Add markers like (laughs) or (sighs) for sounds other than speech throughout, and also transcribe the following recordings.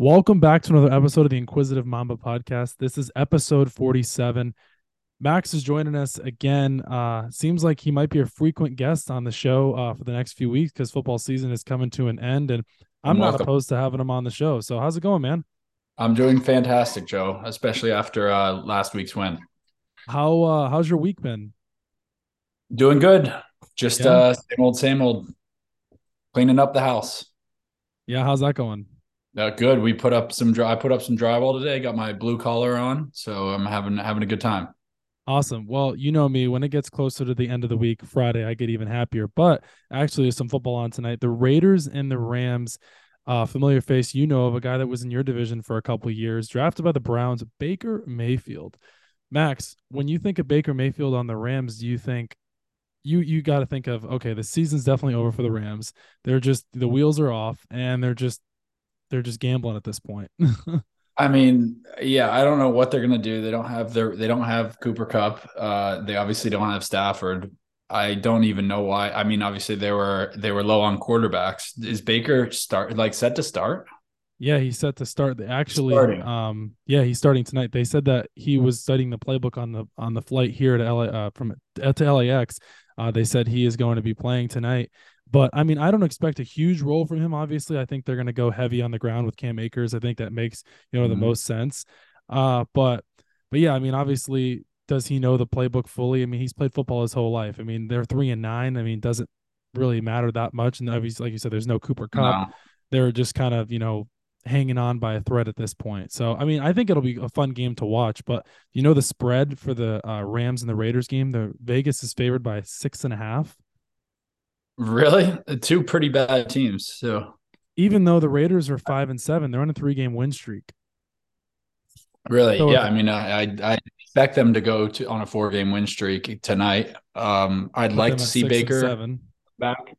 Welcome back to another episode of the Inquisitive Mamba podcast. This is episode 47. Max is joining us again. Uh, seems like he might be a frequent guest on the show uh, for the next few weeks because football season is coming to an end, and I'm not opposed to having him on the show. So, how's it going, man? I'm doing fantastic, Joe, especially after uh, last week's win. How uh, how's your week been? Doing good. Just Yeah. uh, same old, same old. Cleaning up the house. Yeah, how's that going? Uh, good. We put up some. Dry, I put up some drywall today. Got my blue collar on, so I'm having having a good time. Awesome. Well, you know me, when it gets closer to the end of the week, Friday, I get even happier. But actually, there's some football on tonight. The Raiders and the Rams, uh, familiar face, you know of a guy that was in your division for a couple years, drafted by the Browns, Baker Mayfield. Max, when you think of Baker Mayfield on the Rams, do you think you you got to think of okay, the season's definitely over for the Rams. They're just the wheels are off, and they're just they're just gambling at this point. (laughs) I mean, yeah, I don't know what they're gonna do. They don't have their. They don't have Cooper Kupp. Uh, they obviously don't have Stafford. I don't even know why. I mean, obviously they were they were low on quarterbacks. Is Baker start like set to start? Yeah, he's set to start. Actually, Starting. um, yeah, he's starting tonight. They said that he was studying the playbook on the on the flight here to LA uh, from uh, to LAX. Uh, they said he is going to be playing tonight. But I mean, I don't expect a huge role from him. Obviously, I think they're going to go heavy on the ground with Cam Akers. I think that makes you know the Mhm. most sense. Uh, but but yeah, I mean, obviously, does he know the playbook fully? I mean, he's played football his whole life. I mean, they're three and nine. I mean, doesn't really matter that much. And obviously, like you said, there's no Cooper Kupp No. they're just kind of you know hanging on by a thread at this point. So I mean, I think it'll be a fun game to watch. But you know the spread for the uh, Rams and the Raiders game, the Vegas is favored by six and a half. Really? Two pretty bad teams. So Even though the Raiders are five and seven, they're on a three game win streak. really, So yeah. if- I mean, I I I expect them to go to on a four game win streak tonight. Um, I'd Put like to see Baker seven. back.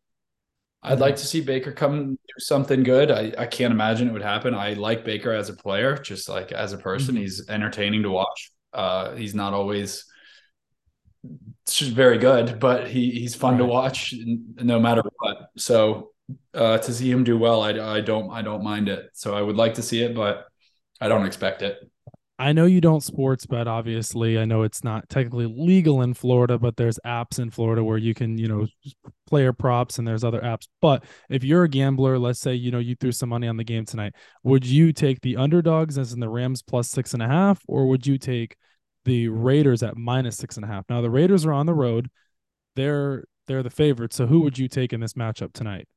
I'd like to see Baker come do something good. I, I can't imagine it would happen. I like Baker as a player, just like as a person. Mhm. He's entertaining to watch. Uh, he's not always very good, but he he's fun to watch no matter what. So uh, to see him do well, I, I don't I don't mind it. So I would like to see it, but I don't expect it. I know you don't sports bet, obviously. I know it's not technically legal in Florida, but there's apps in Florida where you can, you know, player props and there's other apps. But if you're a gambler, let's say, you know, you threw some money on the game tonight, would you take the underdogs as in the Rams plus six and a half, or would you take the Raiders at minus six and a half? Now the Raiders are on the road. They're they're the favorites. So who would you take in this matchup tonight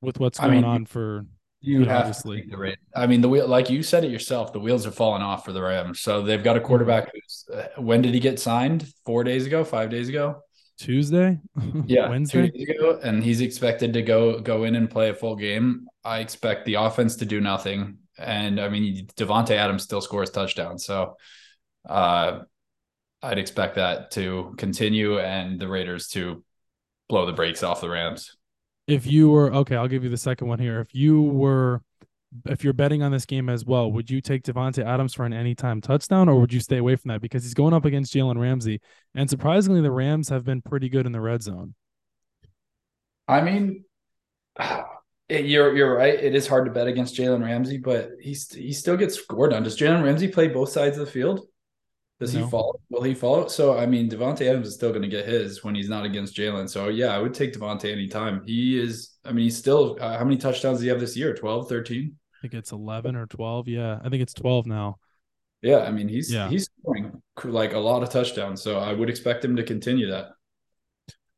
with what's I going mean, on for You Yeah, have obviously. the rate. I mean, the wheel, like you said it yourself, the wheels are falling off for the Rams. So they've got a quarterback. Who's, uh, when did he get signed? Four days ago, five days ago. Tuesday? (laughs) Yeah, Wednesday? ago, and he's expected to go go in and play a full game. I expect the offense to do nothing, and I mean Davante Adams still scores touchdowns, so uh, I'd expect that to continue, and the Raiders to blow the brakes off the Rams. if you were okay, I'll give you the second one here. If you were if you're betting on this game as well, would you take Davante Adams for an anytime touchdown or would you stay away from that? Because he's going up against Jalen Ramsey. And surprisingly, the Rams have been pretty good in the red zone. I mean, it- you're you're right. It is hard to bet against Jalen Ramsey, but he's he still gets scored on. Does Jalen Ramsey play both sides of the field? Does No. he follow? Will he follow? So I mean, Davante Adams is still going to get his when he's not against Jalen. So yeah, I would take Davante anytime. He is. I mean, he's still. Uh, how many touchdowns does he have this year? 12, 13? I think it's 11 or 12. Yeah, I think it's 12 now. Yeah, I mean, he's Yeah. he's scoring like a lot of touchdowns. So I would expect him to continue that.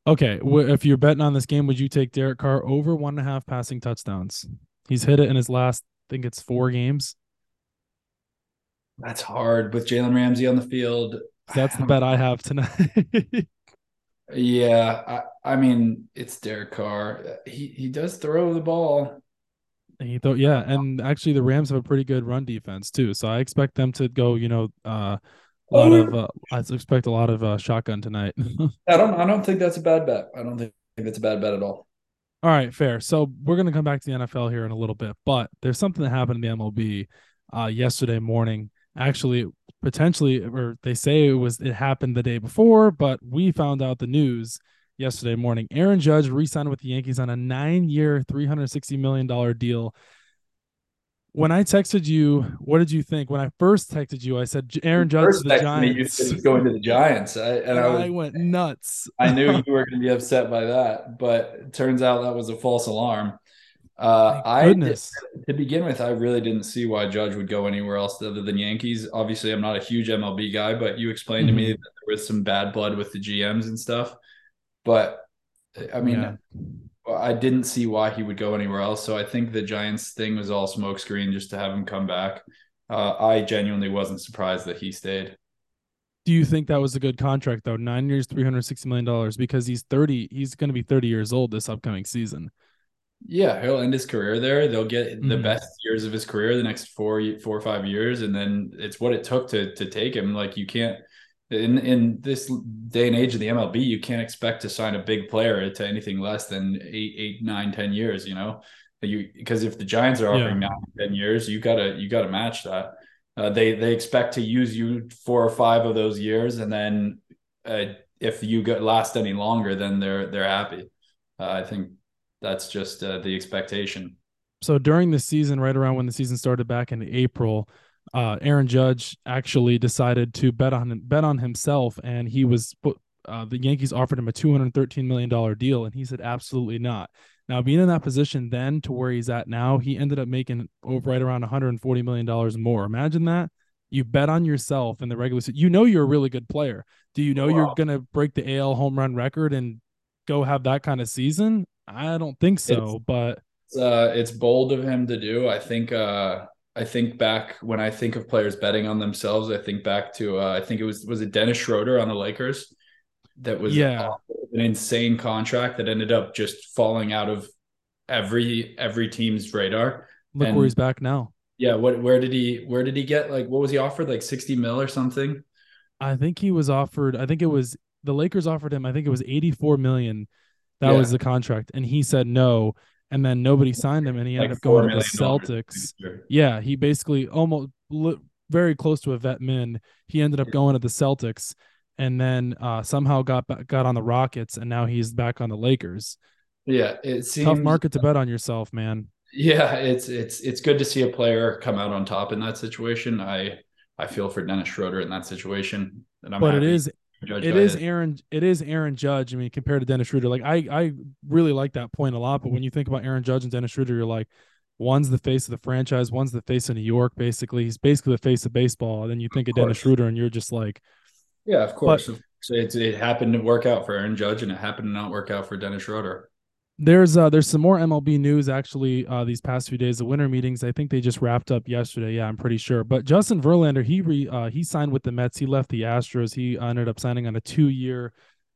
Okay, if you're betting on this game, would you take Derek Carr over one and a half passing touchdowns? He's hit it in his last, I think it's four games. That's hard with Jalen Ramsey on the field. That's the bet I have tonight. (laughs) Yeah, I, I mean it's Derek Carr. He he does throw the ball. And he thought, yeah, and actually the Rams have a pretty good run defense too. So I expect them to go, you know, uh, a lot of. Uh, I expect a lot of uh, shotgun tonight. (laughs) I don't I don't think that's a bad bet. I don't think it's a bad bet at all. All right, fair. So we're gonna come back to the NFL here in a little bit, but there's something that happened in the MLB uh, yesterday morning. Actually, potentially, or they say it was it happened the day before, but we found out the news yesterday morning. Aaron Judge re-signed with the Yankees on a nine-year, three hundred sixty million dollar deal. when I texted you, what did you think? When I first texted you, I said Aaron Judge to the text me, going to the Giants, I, and and I was I went nuts. I knew you (laughs) were going to be upset by that, but it turns out that was a false alarm. Uh, I to begin with, I really didn't see why Judge would go anywhere else other than Yankees. Obviously, I'm not a huge MLB guy, but you explained to me Mhm. that there was some bad blood with the GMs and stuff. But I mean, Yeah. I didn't see why he would go anywhere else. So I think the Giants thing was all smokescreen just to have him come back. Uh, I genuinely wasn't surprised that he stayed. Do you think that was a good contract though? Nine years, three hundred sixty million dollars because he's thirty. He's going to be thirty years old this upcoming season. Yeah, he'll end his career there. They'll get the Mhm. best years of his career, the next four, four or five years, and then it's what it took to to take him. Like you can't in in this day and age of the MLB, you can't expect to sign a big player to anything less than eight, eight, nine, ten years. You know, you because if the Giants are offering Yeah. now ten years, you gotta you gotta match that. Uh, they they expect to use you four or five of those years, and then uh, if you get last any longer, then they're they're happy. Uh, I think that's just uh, the expectation. So during the season, right around when the season started back in April, uh, Aaron Judge actually decided to bet on bet on himself, and he was uh, the Yankees offered him a two hundred thirteen million dollar deal, and he said absolutely not. Now, being in that position then to where he's at now, he ended up making over right around one hundred forty million dollars more. Imagine that. You bet on yourself in the regular season. You know you're a really good player. Do you know you're gonna break the AL home run record and go have that kind of season? I don't think so, It's- but It's, uh, it's bold of him to do. I think. Uh, I think back when I think of players betting on themselves, I think back to uh, I think it was was it Dennis Schroeder on the Lakers that was Yeah. an insane contract that ended up just falling out of every every team's radar. look And- where he's back now. Yeah, what where did he where did he get like what was he offered like sixty mil or something? I think he was offered. I think it was the Lakers offered him. I think it was eighty four million. That Yeah. was the contract, and he said no. And then nobody signed him, and he ended up going to the Celtics. Yeah, he basically almost very close to a vet min. He ended up going to the Celtics, and then uh, somehow got got on the Rockets, and now he's back on the Lakers. Yeah, it seems Tough market to bet on yourself, man. Yeah, it's it's it's good to see a player come out on top in that situation. I I feel for Dennis Schroeder in that situation, and I'm but it happy is Judge it is his. Aaron. It is Aaron Judge. I mean, compared to Dennis Schroeder, like I, I really like that point a lot. But when you think about Aaron Judge and Dennis Schroeder, you're like, one's the face of the franchise, one's the face of New York. Basically, he's basically the face of baseball. And then you think of, Of Dennis. Schroeder, and you're just like, yeah, of course. so it's it happened to work out for Aaron Judge, and it happened to not work out for Dennis Schroeder. There's uh there's some more MLB news actually uh these past few days. The winter meetings, I think they just wrapped up yesterday. Yeah, I'm pretty sure. But Justin Verlander, he re uh he signed with the Mets. He left the Astros. He ended up signing on a two year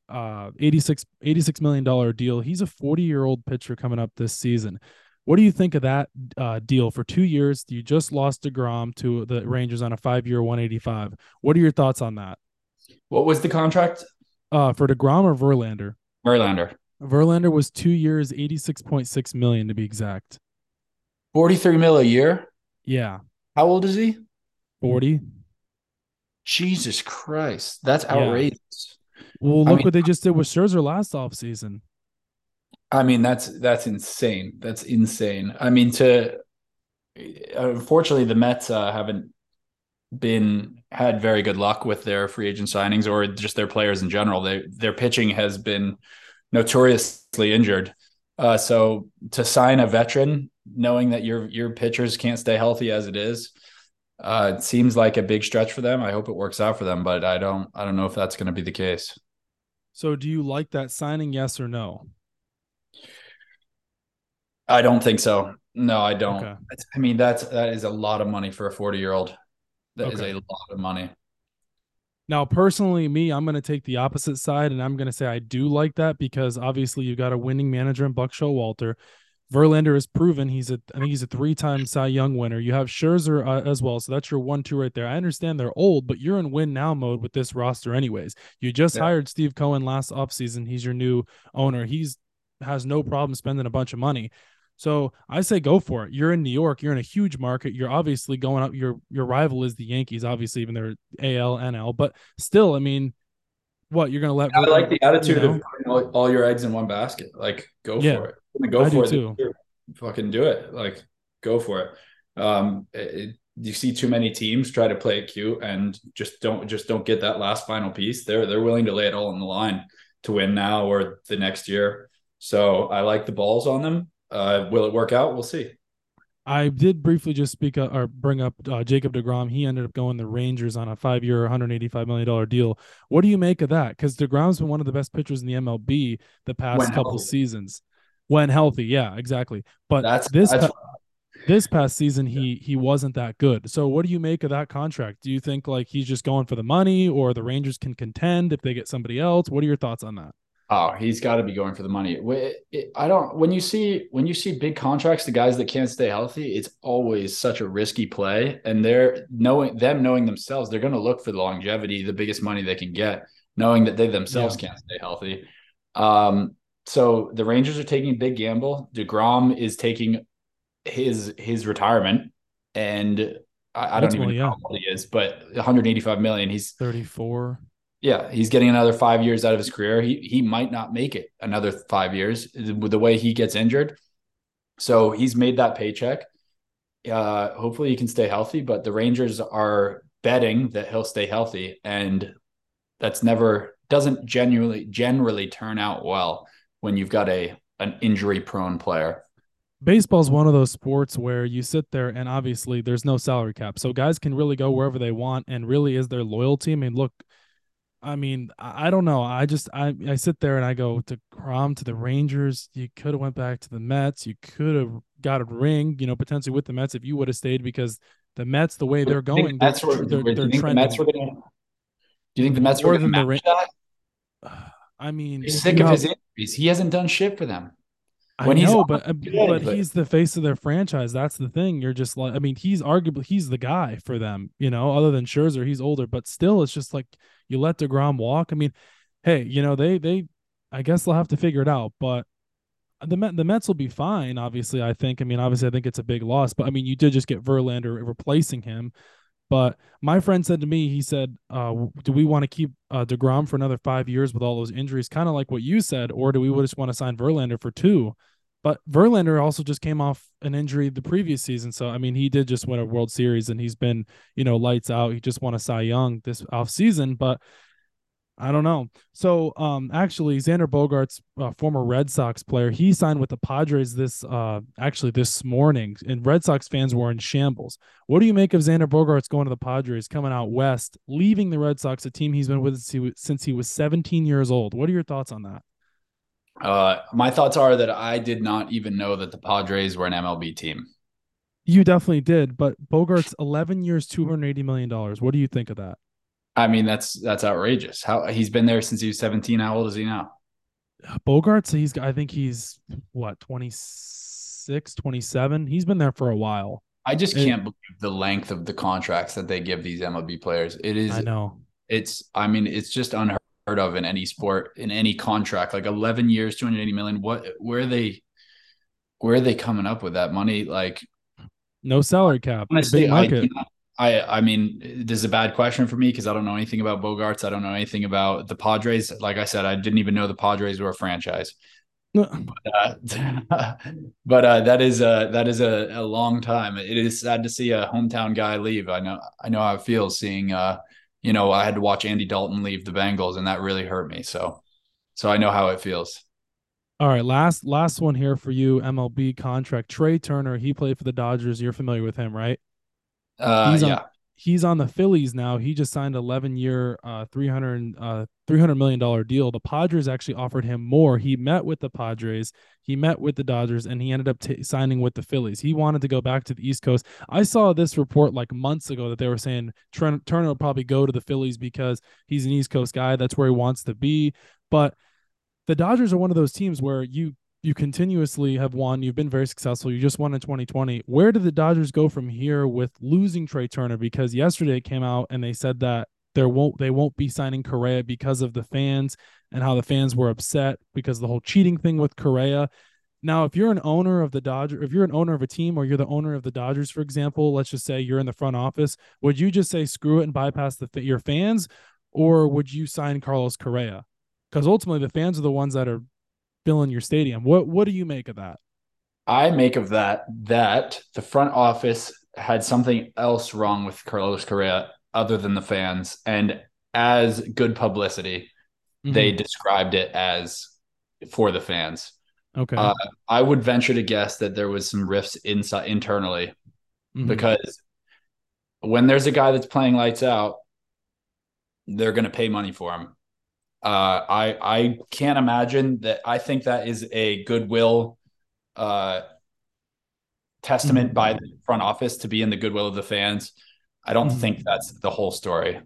uh 86 86 million dollar deal. He's a 40 year old pitcher coming up this season. What do you think of that uh, deal for two years? You just lost Degrom to the Rangers on a five year 185. What are your thoughts on that? What was the contract? Uh, for Degrom or Verlander? Verlander, Verlander was two years, 86.6 million to be exact. forty three mil a year. Yeah, How old is he? 40. Jesus Christ, that's Yeah. outrageous. Well, I look mean- what they just did with Scherzer last offseason. I mean, that's that's insane. That's insane. I mean, to unfortunately, the Mets uh, haven't been had very good luck with their free agent signings or just their players in general. They their pitching has been notoriously injured. Uh, so to sign a veteran, knowing that your your pitchers can't stay healthy as it is, uh, it seems like a big stretch for them. I hope it works out for them, but I don't I don't know if that's going to be the case. So, do you like that signing? Yes or no? I don't think so. No, I don't. Okay. I mean, that's that is a lot of money for a 40 year old. That is Okay. a lot of money. Now, personally, me, I'm going to take the opposite side, and I'm going to say I do like that because obviously you've got a winning manager in Buck Showalter. Verlander has proven he's a, I think he's a three-time Cy Young winner. You have Scherzer uh, as well, so that's your one-two right there. I understand they're old, but you're in win now mode with this roster, anyways. You just Yeah. hired Steve Cohen last offseason. He's your new owner. He's has no problem spending a bunch of money. So I say go for it. You're in New York. You're in a huge market. You're obviously going up. Your your rival is the Yankees, obviously, even they're AL, NL. But still, I mean, what you're gonna let? I like the attitude you know? of putting all, all your eggs in one basket. Like, go Yeah, for it. Go I for it. too. Fucking do it. Like, go for it. Um, it, you see too many teams try to play it cute and just don't just don't get that last final piece. They're they're willing to lay it all on the line to win now or the next year. So I like the balls on them. Uh, will it work out? We'll see. I did briefly just speak up, or bring up uh, Jacob Degrom. He ended up going the Rangers on a five-year, 185 million dollar deal. What do you make of that? Because Degrom's been one of the best pitchers in the MLB the past when couple healthy. seasons, when healthy. Yeah, exactly. But that's this that's pa- this past season he he wasn't that good. So what do you make of that contract? Do you think like he's just going for the money, or the Rangers can contend if they get somebody else? What are your thoughts on that? Oh, he's got to be going for the money. I don't. When you see when you see big contracts, the guys that can't stay healthy, it's always such a risky play. And they're knowing them knowing themselves, they're going to look for the longevity, the biggest money they can get, knowing that they themselves yeah. can't stay healthy. Um, so the Rangers are taking a big gamble. Degrom is taking his his retirement, and I, I don't even know how old he is, but 185 million. He's 34 yeah, he's getting another five years out of his career. He he might not make it another five years with the way he gets injured. So he's made that paycheck. Uh, hopefully he can stay healthy, but the Rangers are betting that he'll stay healthy, and that's never doesn't genuinely generally turn out well when you've got a an injury prone player. Baseball is one of those sports where you sit there and obviously there's no salary cap. So guys can really go wherever they want and really is their loyalty. I mean, look, I mean, I don't know. I just I I sit there and I go to Crom to the Rangers. You could have went back to the Mets. You could have got a ring, you know, potentially with the Mets if you would have stayed because the Mets, the way they're going, that's where they're, they're, they're trending. The Mets were gonna, do you think the Mets were going to match that? (sighs) I mean, he's sick of his injuries. He hasn't done shit for them. When I know, but uh, good, but, but he's the face of their franchise. That's the thing. You're just like, I mean, he's arguably he's the guy for them. You know, other than Scherzer, he's older, but still, it's just like you let Degrom walk. I mean, hey, you know they they, I guess they'll have to figure it out. But the Met, the Mets will be fine. Obviously, I think. I mean, obviously, I think it's a big loss. But I mean, you did just get Verlander replacing him. But my friend said to me, he said, uh, "Do we want to keep uh, Degrom for another five years with all those injuries, kind of like what you said, or do we just want to sign Verlander for two? But Verlander also just came off an injury the previous season, so I mean, he did just win a World Series, and he's been, you know, lights out. He just won a Cy Young this off season, but I don't know. So, um, actually, Xander Bogaerts uh, former Red Sox player, he signed with the Padres this, uh, actually this morning, and Red Sox fans were in shambles. What do you make of Xander Bogaerts going to the Padres, coming out west, leaving the Red Sox, a team he's been with since he was 17 years old? What are your thoughts on that? Uh, my thoughts are that I did not even know that the Padres were an MLB team. You definitely did, but Bogaerts 11 years, 280 million dollars. What do you think of that? I mean, that's that's outrageous. How he's been there since he was 17. How old is he now? Bogaerts, he's I think he's what 26, 27. He's been there for a while. I just can't it, believe the length of the contracts that they give these MLB players. It is I know. It's I mean, it's just unheard of in any sport, in any contract. Like 11 years, 280 million. What where are they where are they coming up with that money? Like no salary cap. Honestly, I, I I mean, this is a bad question for me because I don't know anything about Bogaerts. I don't know anything about the Padres. Like I said, I didn't even know the Padres were a franchise. but uh, (laughs) but uh, that is a that is a, a long time. It is sad to see a hometown guy leave. I know I know how it feels seeing. Uh, you know, I had to watch Andy Dalton leave the Bengals, and that really hurt me. So, so I know how it feels. All right, last last one here for you. MLB contract. Trea Turner. He played for the Dodgers. You're familiar with him, right? Uh, he's yeah. On, he's on the Phillies now. He just signed 11 year, uh, 300, uh, 300 million dollar deal. The Padres actually offered him more. He met with the Padres, he met with the Dodgers, and he ended up t- signing with the Phillies. He wanted to go back to the East Coast. I saw this report like months ago that they were saying Trent Turner will probably go to the Phillies because he's an East Coast guy. That's where he wants to be. But the Dodgers are one of those teams where you you continuously have won. You've been very successful. You just won in 2020. Where do the Dodgers go from here with losing Trea Turner? Because yesterday it came out and they said that there won't they won't be signing Correa because of the fans and how the fans were upset because the whole cheating thing with Correa. Now, if you're an owner of the Dodgers, if you're an owner of a team or you're the owner of the Dodgers, for example, let's just say you're in the front office, would you just say screw it and bypass the your fans, or would you sign Carlos Correa? Because ultimately, the fans are the ones that are filling your stadium. What what do you make of that? I make of that that the front office had something else wrong with Carlos Correa other than the fans. And as good publicity, mm-hmm. they described it as for the fans. Okay. Uh, I would venture to guess that there was some rifts inside internally mm-hmm. because when there's a guy that's playing lights out, they're going to pay money for him. Uh, I I can't imagine that. I think that is a goodwill uh, testament mm-hmm. by the front office to be in the goodwill of the fans. I don't mm-hmm. think that's the whole story.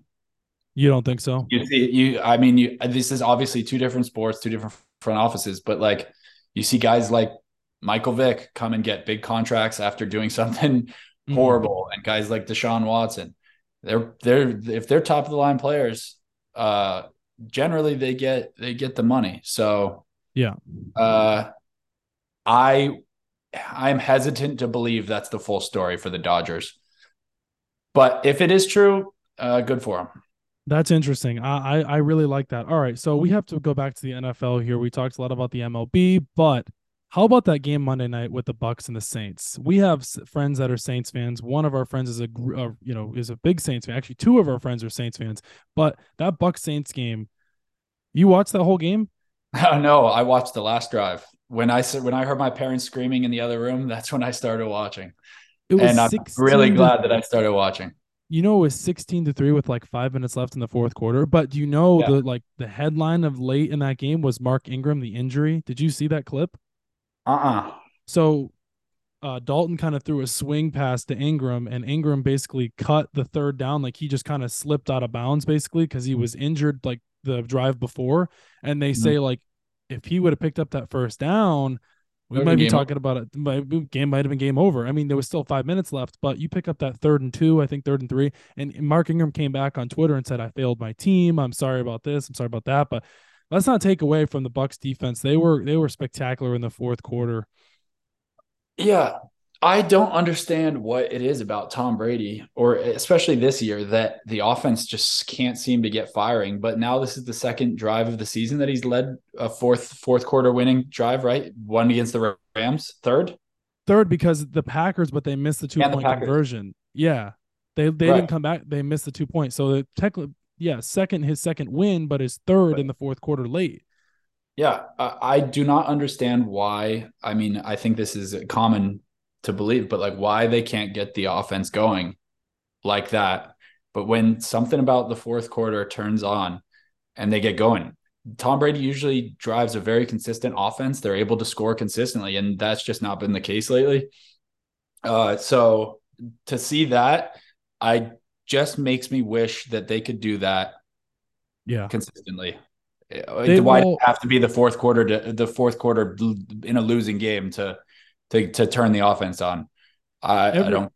You don't think so? You see, you. I mean, you. This is obviously two different sports, two different front offices, but like you see guys like Michael Vick come and get big contracts after doing (laughs) something mm-hmm. horrible, and guys like Deshaun Watson. They're they're if they're top of the line players, uh, generally they get they get the money. So yeah, uh, I I'm hesitant to believe that's the full story for the Dodgers. But if it is true, uh, good for them. That's interesting. I, I, I really like that. All right, so we have to go back to the NFL here. We talked a lot about the MLB, but how about that game Monday night with the Bucs and the Saints? We have friends that are Saints fans. One of our friends is a uh, you know is a big Saints fan. Actually, two of our friends are Saints fans. But that Bucs Saints game, you watched that whole game? (laughs) No, I watched the last drive. When I when I heard my parents screaming in the other room, (laughs) that's when I started watching. and I'm really glad that I started watching. You know, it was 16 to 3 with like five minutes left in the fourth quarter. But do you know yeah. the like the headline of late in that game was Mark Ingram, the injury? Did you see that clip? Uh-uh. So uh, Dalton kind of threw a swing pass to Ingram, and Ingram basically cut the third down. Like he just kind of slipped out of bounds, basically, because he was injured like the drive before. And they mm-hmm. say, like, if he would have picked up that first down, we might be talking over. about it. My game might have been game over. I mean, there was still five minutes left, but you pick up that third and two, I think third and three. And Mark Ingram came back on Twitter and said, I failed my team. I'm sorry about this. I'm sorry about that. But let's not take away from the Bucs defense. They were they were spectacular in the fourth quarter. Yeah, I don't understand what it is about Tom Brady, or especially this year, that the offense just can't seem to get firing. But now this is the second drive of the season that he's led a fourth fourth quarter winning drive, right? One against the Rams, third, third because the Packers, but they missed the two and point the conversion. Yeah, they they right. didn't come back. They missed the two points. So technically, yeah, second his second win, but his third right. in the fourth quarter late. Yeah, I do not understand why. I mean, I think this is common to believe, but like why they can't get the offense going like that. But when something about the fourth quarter turns on and they get going, Tom Brady usually drives a very consistent offense. They're able to score consistently, and that's just not been the case lately. Uh, so to see that, I just makes me wish that they could do that yeah. consistently. Uh, they why will, have to be the fourth quarter to the fourth quarter in a losing game to to to turn the offense on? I, every, I don't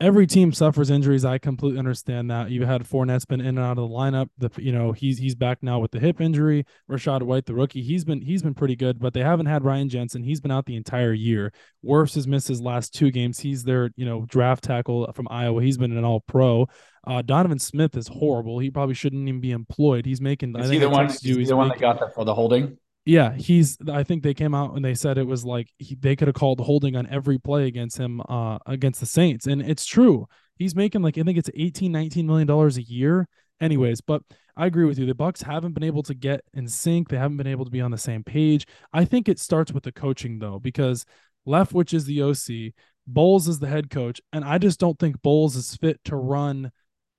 every team suffers injuries. I completely understand that. You had Fournette's been in and out of the lineup. The you know he's he's back now with the hip injury. Rachaad White, the rookie, he's been he's been pretty good, but they haven't had Ryan Jensen. He's been out the entire year. Wirfs has missed his last two games. He's their you know draft tackle from Iowa. He's been an All Pro. Uh, Donovan Smith is horrible. He probably shouldn't even be employed. He's making. Is I think he the one? The one that got that for the holding. Yeah, he's. I think they came out and they said it was like he, they could have called holding on every play against him uh, against the Saints, and it's true. He's making like I think it's 18, 19 million dollars a year. Anyways, but I agree with you. The Bucs haven't been able to get in sync. They haven't been able to be on the same page. I think it starts with the coaching though, because Leftwich is the OC, Bowles is the head coach, and I just don't think Bowles is fit to run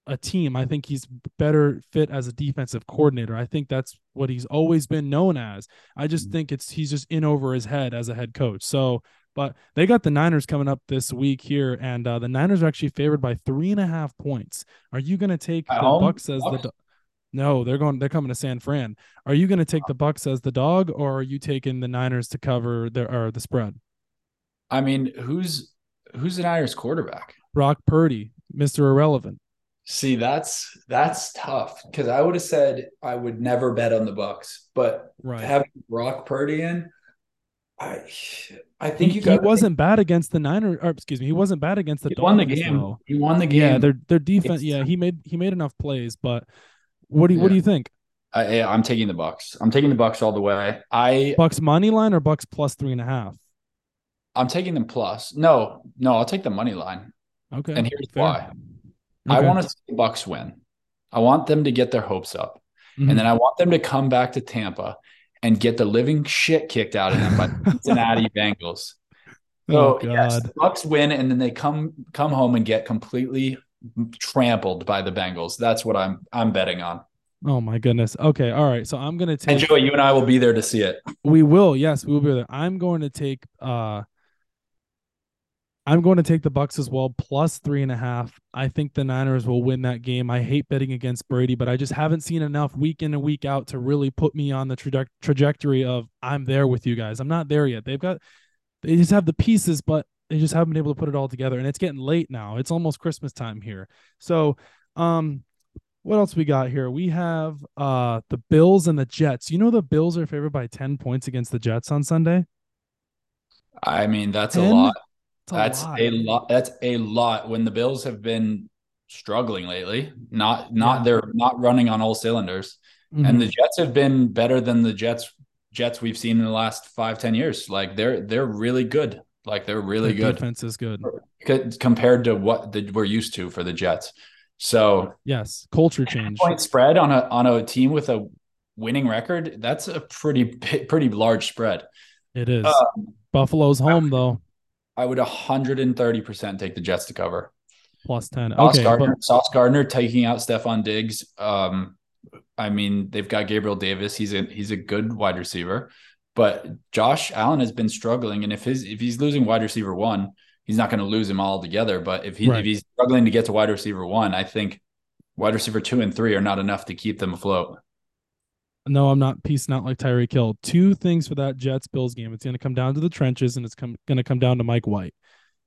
a team. I think he's better fit as a defensive coordinator. I think that's what he's always been known as. I just mm-hmm. think it's he's just in over his head as a head coach. So but they got the Niners coming up this week here, and uh, the Niners are actually favored by three and a half points. Are you going to take At the home? Bucs as Bucs? the? No, they're going. They're coming to San Fran. Are you going to take the Bucs as the dog, or are you taking the Niners to cover their or the spread? I mean, who's who's the Niners quarterback? Brock Purdy, Mister Irrelevant. See, that's that's tough because I would have said I would never bet on the Bucs, but right. having Brock Purdy in, I I think he, he wasn't bad against the Niners. Or excuse me, he wasn't bad against the. He Dolphins, won the game. Though. He won the game. Yeah, their their defense. It's, yeah, he made he made enough plays, but what do you, yeah. what do you think? I, I'm taking the Bucs. I'm taking the Bucs all the way. I Bucs money line or Bucs plus three and a half. I'm taking them plus. No, no, I'll take the money line. Okay. And here's fair. why. I want to see the Bucs win. I want them to get their hopes up. Mhm. And then I want them to come back to Tampa and get the living shit kicked out of them by the (laughs) Cincinnati Bengals. oh So yes, the Bucs win, and then they come come home and get completely trampled by the Bengals. That's what I'm I'm betting on. Oh my goodness. Okay. All right. So I'm gonna And take. Joey, you and I will be there to see it. We will. Yes, we will be there. I'm going to take. uh I'm going to take the Bucs as well, plus three and a half. I think the Niners will win that game. I hate betting against Brady, but I just haven't seen enough week in and week out to really put me on the traje- trajectory of I'm there with you guys. I'm not there yet. They've got, they just have the pieces, but they just haven't been able to put it all together. And it's getting late now. It's almost Christmas time here. So, um, what else we got here? We have uh the Bills and the Jets. You know the Bills are favored by 10 points against the Jets on Sunday. I mean, that's a lot. A That's lot. a lot. That's a lot. When the Bills have been struggling lately, not not Yeah. they're not running on all cylinders, Mhm. and the Jets have been better than the Jets Jets we've seen in the last five ten years. Like they're they're really good. Like they're really Their good defense is good. compared to what the, we're used to for the Jets. So Yes, culture change. point spread on a on a team with a winning record, that's a pretty (laughs) pretty large spread. It is. Uh, Buffalo's home though, I would 130% take the Jets to cover. plus 10. Sauce Okay, Gardner, but Sauce Gardner taking out Stefon Diggs. Um, I mean, they've got Gabriel Davis. He's a he's a good wide receiver, but Josh Allen has been struggling. And if his if he's losing wide receiver one, he's not going to lose him all together. But if he Right. if he's struggling to get to wide receiver one, I think wide receiver two and three are not enough to keep them afloat. No, I'm not piecing out like Tyreek Hill. Two things for that Jets Bills game. It's going to come down to the trenches, and it's come, going to come down to Mike White.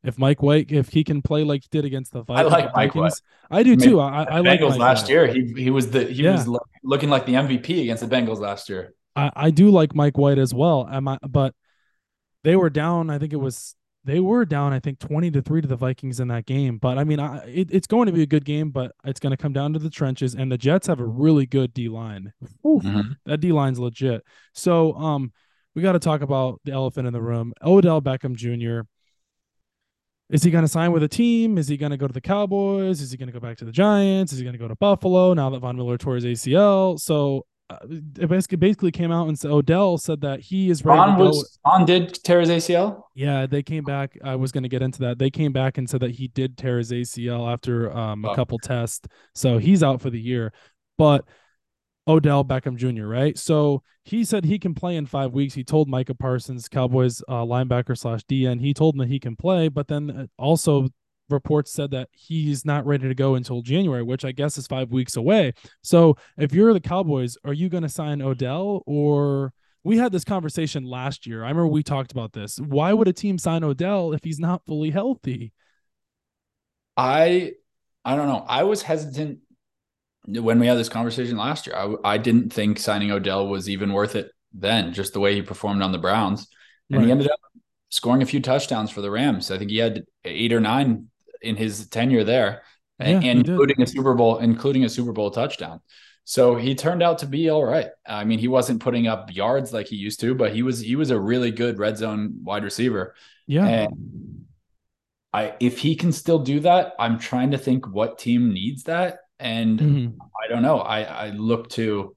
If Mike White, if he can play like he did against the Vi- I like Mike Vikings, I do I mean, too. I, I like Bengals Mike last White. year, he he was the he Yeah. was lo- looking like the MVP against the Bengals last year. I, I do like Mike White as well. Am I, but they were down. I think it was they were down. I think twenty to three to the Vikings in that game. But I mean, I, it, it's going to be a good game. But it's going to come down to the trenches. And the Jets have a really good D line. Mhm. That D line's legit. So um, we got to talk about the elephant in the room. Odell Beckham Jr. Is he going to sign with a team? Is he going to go to the Cowboys? Is he going to go back to the Giants? Is he going to go to Buffalo now that Von Miller tore his ACL? So uh, it basically basically came out and said Odell said that he is ready Ron to go. was Ron did tear his ACL. Yeah, they came back. I was going to get into that. They came back and said that he did tear his ACL after um, a couple tests, so he's out for the year. But Odell Beckham Jr. Right, so he said he can play in five weeks. He told Micah Parsons, Cowboys uh, linebacker slash DN, he told him that he can play. But then uh, also reports said that he's not ready to go until January, which I guess is five weeks away. So if you're the Cowboys, are you going to sign Odell or? We had this conversation last year. I remember we talked about this. Why would a team sign Odell if he's not fully healthy? I I don't know. I was hesitant when we had this conversation last year. I I didn't think signing Odell was even worth it then, just the way he performed on the Browns, and Right. he ended up scoring a few touchdowns for the Rams. I think he had eight or nine in his tenure there, Yeah, and, he and did. including a Super Bowl, including a Super Bowl touchdown. So he turned out to be all right. I mean, he wasn't putting up yards like he used to, but he was he was a really good red zone wide receiver. Yeah. And I if he can still do that, I'm trying to think what team needs that. And Mhm. I don't know. I I look to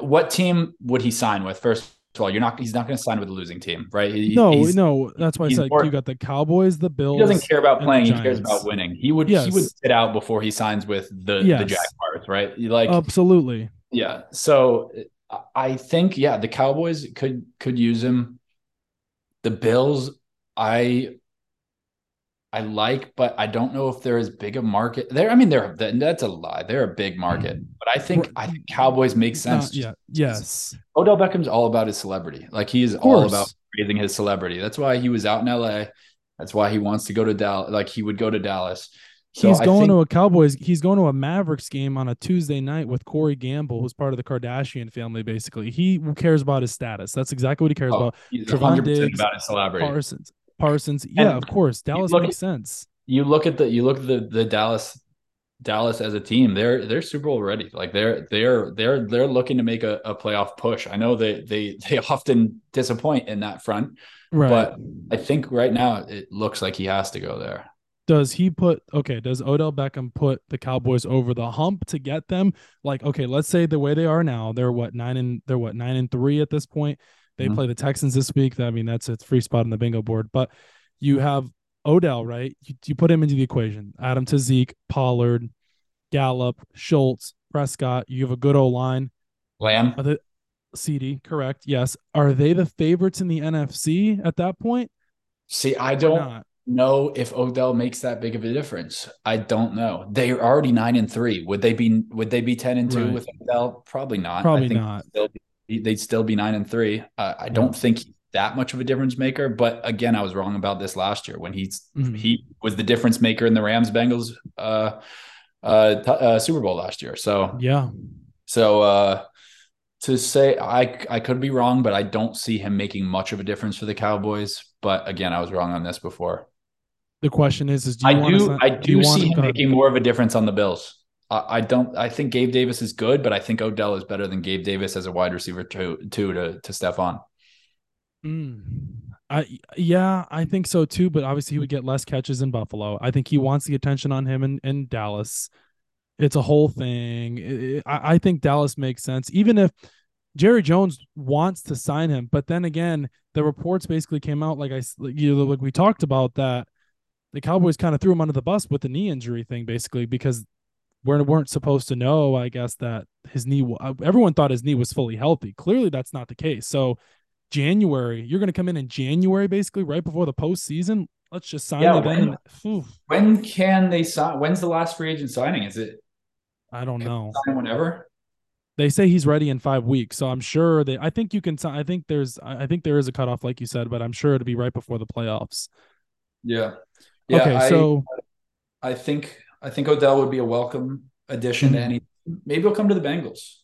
what team would he sign with? First all, you're not he's not going to sign with a losing team, right? He, No, no. That's why I said more- you got the Cowboys, the Bills. He doesn't care about playing. He cares about winning. He would he would sit out before he signs with the Yes. the Jaguars, right? Like Absolutely. yeah. So I think yeah, the Cowboys could could use him. The Bills, I I like, but I don't know if they're as big a market. There, I mean, they're that's a lie. They're a big market, mm-hmm. but I think I think Cowboys make sense. Yet. Yes. Odell Beckham's all about his celebrity. Like he is all about raising his celebrity. That's why he was out in LA. That's why he wants to go to Dallas. Like he would go to Dallas. So he's I going think- to a Cowboys. He's going to a Mavericks game on a Tuesday night with Corey Gamble, who's part of the Kardashian family. Basically, he cares about his status. That's exactly what he cares oh, about. he's Trevon 100% Diggs, about his celebrity. Parsons. Parsons. Yeah, of course. Dallas look makes sense. you look at the you look at the the Dallas Dallas as a team, they're they're Super Bowl ready. Like they're they're they're they're looking to make a, a playoff push. I know they they (laughs) they often disappoint in that front, Right. but I think right now it looks like he has to go there. does he put okay does odell beckham put the cowboys over the hump to get them like okay let's say the way they are now they're what nine and they're what nine and three at this point they mm-hmm. play the texans this week i mean that's a free spot on the bingo board but you have odell right you, you put him into the equation adam to zeke pollard gallup schultz prescott you have a good o line lamb the, CeeDee correct yes are they the favorites in the nfc at that point see i don't know if Odell makes that big of a difference. I don't know. They're already nine and three. Would they be? Would they be ten and two right. with Odell? Probably not. Probably not. Still be, they'd still be nine and three. Uh, I don't think that much of a difference maker. But again, I was wrong about this last year when he's mm-hmm. he was the difference maker in the Rams Bengals uh, uh, t- uh, Super Bowl last year. So yeah. So uh, to say I I could be wrong, but I don't see him making much of a difference for the Cowboys. But again, I was wrong on this before the question is: Is do I do I do, do see him making more of a difference on the Bills. I, don't. I think Gabe Davis is good, but I think Odell is better than Gabe Davis as a wide receiver too. To to to Stefon. Mm. I yeah, I think so too. But obviously, he would get less catches in Buffalo. I think he wants the attention on him in, in Dallas. It's a whole thing. It, it, I, I think Dallas makes sense, even if Jerry Jones wants to sign him. But then again, the reports basically came out like I you know, like we talked about that the Cowboys kind of threw him under the bus with the knee injury thing, basically, because we weren't supposed to know, I guess, that his knee, uh, everyone thought his knee was fully healthy. Clearly, that's not the case. So, January, you're going to come in in January, basically, right before the postseason. Let's just sign yeah, when, and, when can they sign? When's the last free agent signing? Is it? I don't know. whenever. They say he's ready in five weeks, so I'm sure they. I think you can. sign. I think there's. I think there is a cutoff, like you said, but I'm sure it'll be right before the playoffs. Yeah. Yeah, okay, I, so I think I think Odell would be a welcome addition mm-hmm. to any. Maybe he'll come to the Bengals.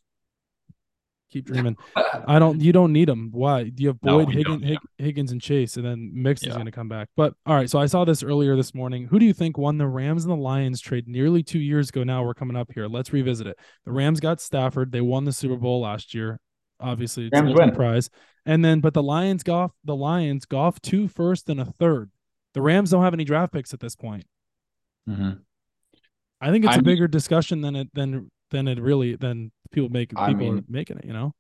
Keep dreaming. (laughs) I don't. You don't need him. Why? You have Boyd, no, Higgins, Hig, Higgins, and Chase, and then Mix yeah. going to come back. But all right. So I saw this earlier this morning. Who do you think won the Rams and the Lions trade nearly two years ago? Now we're coming up here. Let's revisit it. The Rams got Stafford. They won the Super Bowl last year. Obviously, it's a prize. And then, but the Lions golf. The Lions golf two first and a third. The Rams don't have any draft picks at this point. Mm-hmm. I think it's a bigger discussion than it than than it really than people make people I mean, making it. You know,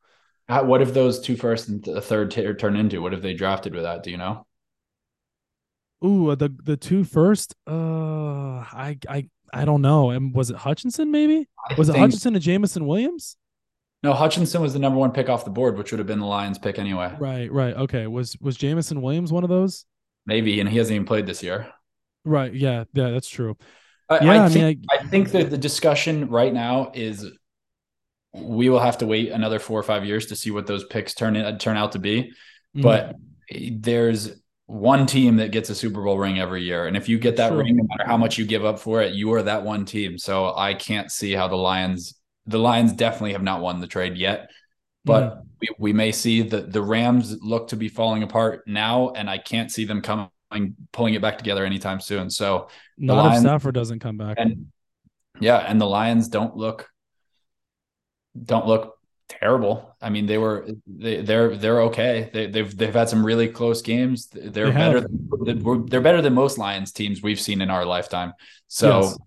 what if those two first and the third t- turn into? What if they drafted with that? Do you know? Ooh, uh, the the two first. Uh, I I I don't know. And was it Hutchinson? Maybe I was it Hutchinson and Jameson Williams? No, Hutchinson was the number one pick off the board, which would have been the Lions pick anyway. Right, right. Okay. Was was Jameson Williams one of those? Maybe, and he hasn't even played this year. Right. Yeah. Yeah. That's true. I, yeah. I, I think, mean, I, I think that the discussion right now is we will have to wait another four or five years to see what those picks turn in, turn out to be. Mm-hmm. But there's one team that gets a Super Bowl ring every year, and if you get that sure. ring, no matter how much you give up for it, you are that one team. So I can't see how the Lions. The Lions definitely have not won the trade yet, but mm-hmm we, we may see the the Rams look to be falling apart now, and I can't see them coming pulling it back together anytime soon. So not Lions, if Stafford doesn't come back. And yeah, and the Lions don't look don't look terrible. I mean, they were they they're they're okay. They, they've they've had some really close games. They're they better. Than, they're better than most Lions teams we've seen in our lifetime. So. Yes.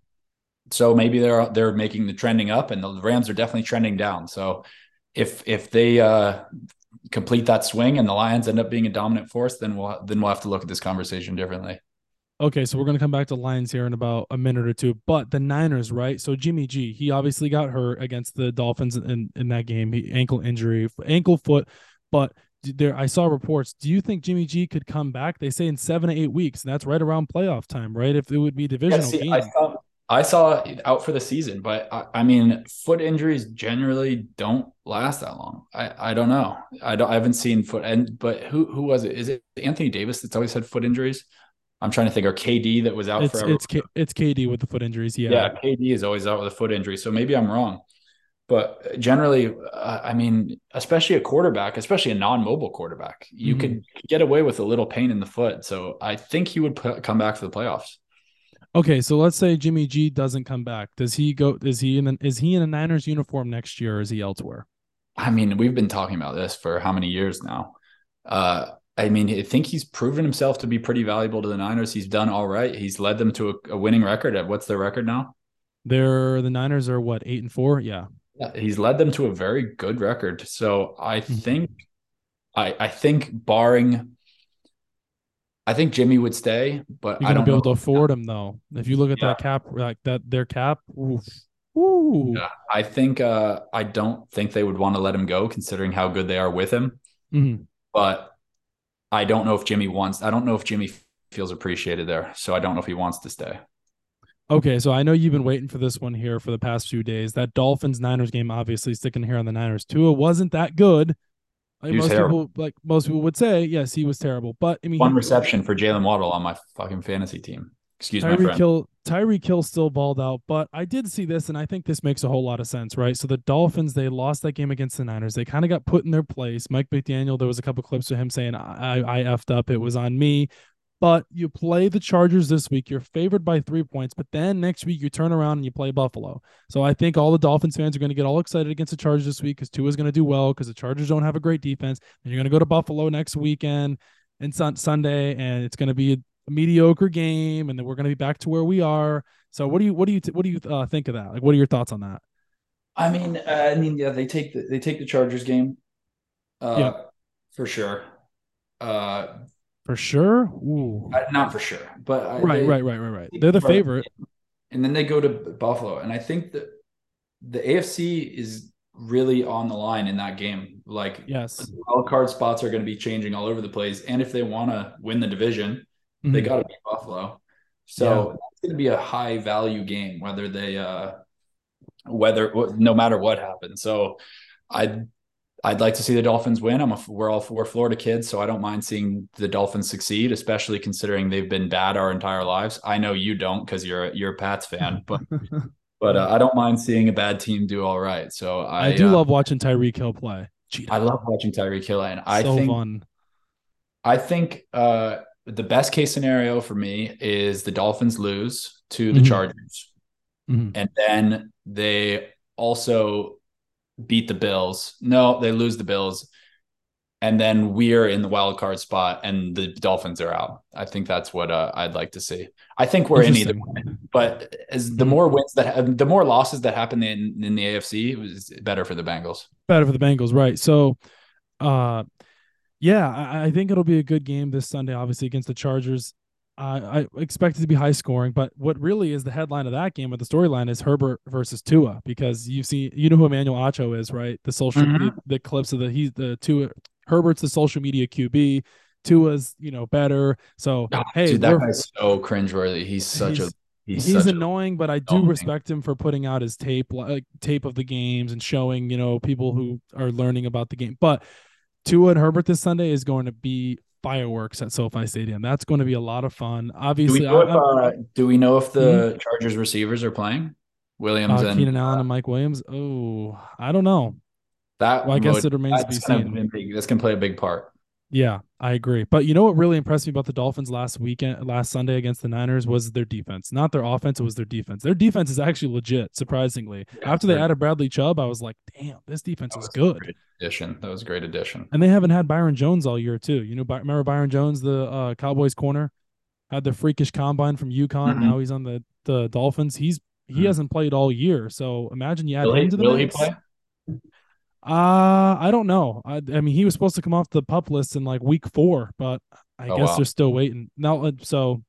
So maybe they're they're making the trending up, and the Rams are definitely trending down. So if if they uh, complete that swing and the Lions end up being a dominant force, then we'll then we'll have to look at this conversation differently. Okay, so we're gonna come back to Lions here in about a minute or two. But the Niners, right? So Jimmy G, he obviously got hurt against the Dolphins in, in that game. He ankle injury, ankle foot. But there, I saw reports. Do you think Jimmy G could come back? They say in seven to eight weeks, and that's right around playoff time, right? If it would be divisional yeah, see, game. I saw, I saw out for the season, but I, I, mean, foot injuries generally don't last that long. I, I don't know. I don't. I haven't seen foot and but who who was it? Is it Anthony Davis that's always had foot injuries? I'm trying to think. Or KD that was out it's, forever. It's K, it's KD with the foot injuries. Yeah. Yeah, KD is always out with a foot injury. So maybe I'm wrong. But generally, uh, I mean, especially a quarterback, especially a non-mobile quarterback, you mm-hmm. could get away with a little pain in the foot. So I think he would put, come back for the playoffs. Okay, so let's say Jimmy G doesn't come back. Does he go? Is he in? The, is he in a Niners uniform next year, or is he elsewhere? I mean, we've been talking about this for how many years now? Uh, I mean, I think he's proven himself to be pretty valuable to the Niners. He's done all right. He's led them to a, a winning record. At what's their record now? They're the Niners are what eight and four. Yeah, yeah, he's led them to a very good record. So I Mhm. think, I I think barring, I think Jimmy would stay, but you're I don't be know. able to afford him though. If you look at Yeah. that cap, like that their cap, oof. Ooh. Yeah, I think uh, I don't think they would want to let him go, considering how good they are with him. Mhm. But I don't know if Jimmy wants. I don't know if Jimmy feels appreciated there. So I don't know if he wants to stay. Okay, so I know you've been waiting for this one here for the past few days. That Dolphins Niners game, obviously sticking here on the Niners. Tua wasn't that good. He was most terrible. people, like most people would say, yes, he was terrible. But I mean, One he- reception for Jaylen Waddle on my fucking fantasy team. Excuse my Tyreek friend. Hill, Tyreek Hill still balled out, but I did see this, and I think this makes a whole lot of sense, right? So the Dolphins, they lost that game against the Niners. They kind of got put in their place. Mike McDaniel, there was a couple clips of him saying, "I, I effed up. It was on me." But you play the Chargers this week. You're favored by three points, but then next week you turn around and you play Buffalo. So I think all the Dolphins fans are going to get all excited against the Chargers this week because Tua is going to do well because the Chargers don't have a great defense. And you're going to go to Buffalo next weekend and sun- Sunday, and it's going to be a mediocre game, and then we're going to be back to where we are. So what do you what do you what do you uh, think of that? Like, what are your thoughts on that? I mean, uh, I mean, yeah, they take the they take the Chargers game, uh, Yeah. for sure. Uh, For sure. Ooh. I- not for sure, but I, Right, they- right, right, right, right. They're the Right. favorite. and then they go to Buffalo, and I think that the AFC is really on the line in that game. Like, Yes. wild card spots are going to be changing all over the place, and if they want to win the division, they Mhm. got to beat Buffalo. So Yeah. it's going to be a high value game, whether they, uh, whether no matter what happens. So I'd I'd like to see the Dolphins win. I'm a we're all we're Florida kids, so I don't mind seeing the Dolphins succeed, especially considering they've been bad our entire lives. I know you don't because you're a- you're a Pats fan, (laughs) but but uh, I don't mind seeing a bad team do all right. So I I do uh, love watching Tyreek Hill play. Cheetah. I love watching Tyreek Hill, and I so think fun. I think uh, the best case scenario for me is the Dolphins lose to the Mhm. Chargers, Mhm. and then they also beat the Bills. No, they lose the Bills, and then we're in the wild card spot, and the Dolphins are out. I think that's what uh, I'd like to see. I think we're in either, way, but as the Mhm. more wins that the more losses that happen in in the AFC, it was better for the Bengals. Better for the Bengals, right? So, uh, yeah, I, I think it'll be a good game this Sunday. Obviously against the Chargers. I, I expect it to be high scoring, but what really is the headline of that game, or the storyline, is Herbert versus Tua, because you see, you know who Emmanuel Acho is, right? The social, Mhm. the, the clips of the he's the Tua, Herbert's the social media QB, Tua's you know better. So Oh, hey, Dude, that guy's so cringeworthy. He's such He's- a he's, he's, a annoying, but I do annoying. respect him for putting out his tape, like tape of the games and showing you know people who are learning about the game. But Tua and Herbert this Sunday is going to be fireworks at SoFi Stadium. That's going to be a lot of fun. Do we Obviously, know if uh, do we know if the Chargers receivers are playing? Williams uh, and Keenan Allen and Mike Williams. Oh, I don't know. that. Well, I guess would- it remains to be seen. be- That's gonna play a big part. Yeah, I agree. But you know what really impressed me about the Dolphins last weekend, last Sunday against the Niners was their defense. Not their offense, it was their defense. Their defense is actually legit, surprisingly. Yeah, After they they're- added Bradley Chubb, I was like, damn, this defense That is good. Great addition. That was a great addition. And they haven't had Byron Jones all year, too. You know, remember Byron Jones, the uh, Cowboys corner, had the freakish combine from UConn. Mhm. Now he's on the the Dolphins. He's he Mhm. hasn't played all year, so imagine you add Will, him he, to the will he play? Uh, I don't know. I, I mean, he was supposed to come off the pup list in like week four, but I Oh, guess wow. they're still waiting. Now, uh, so,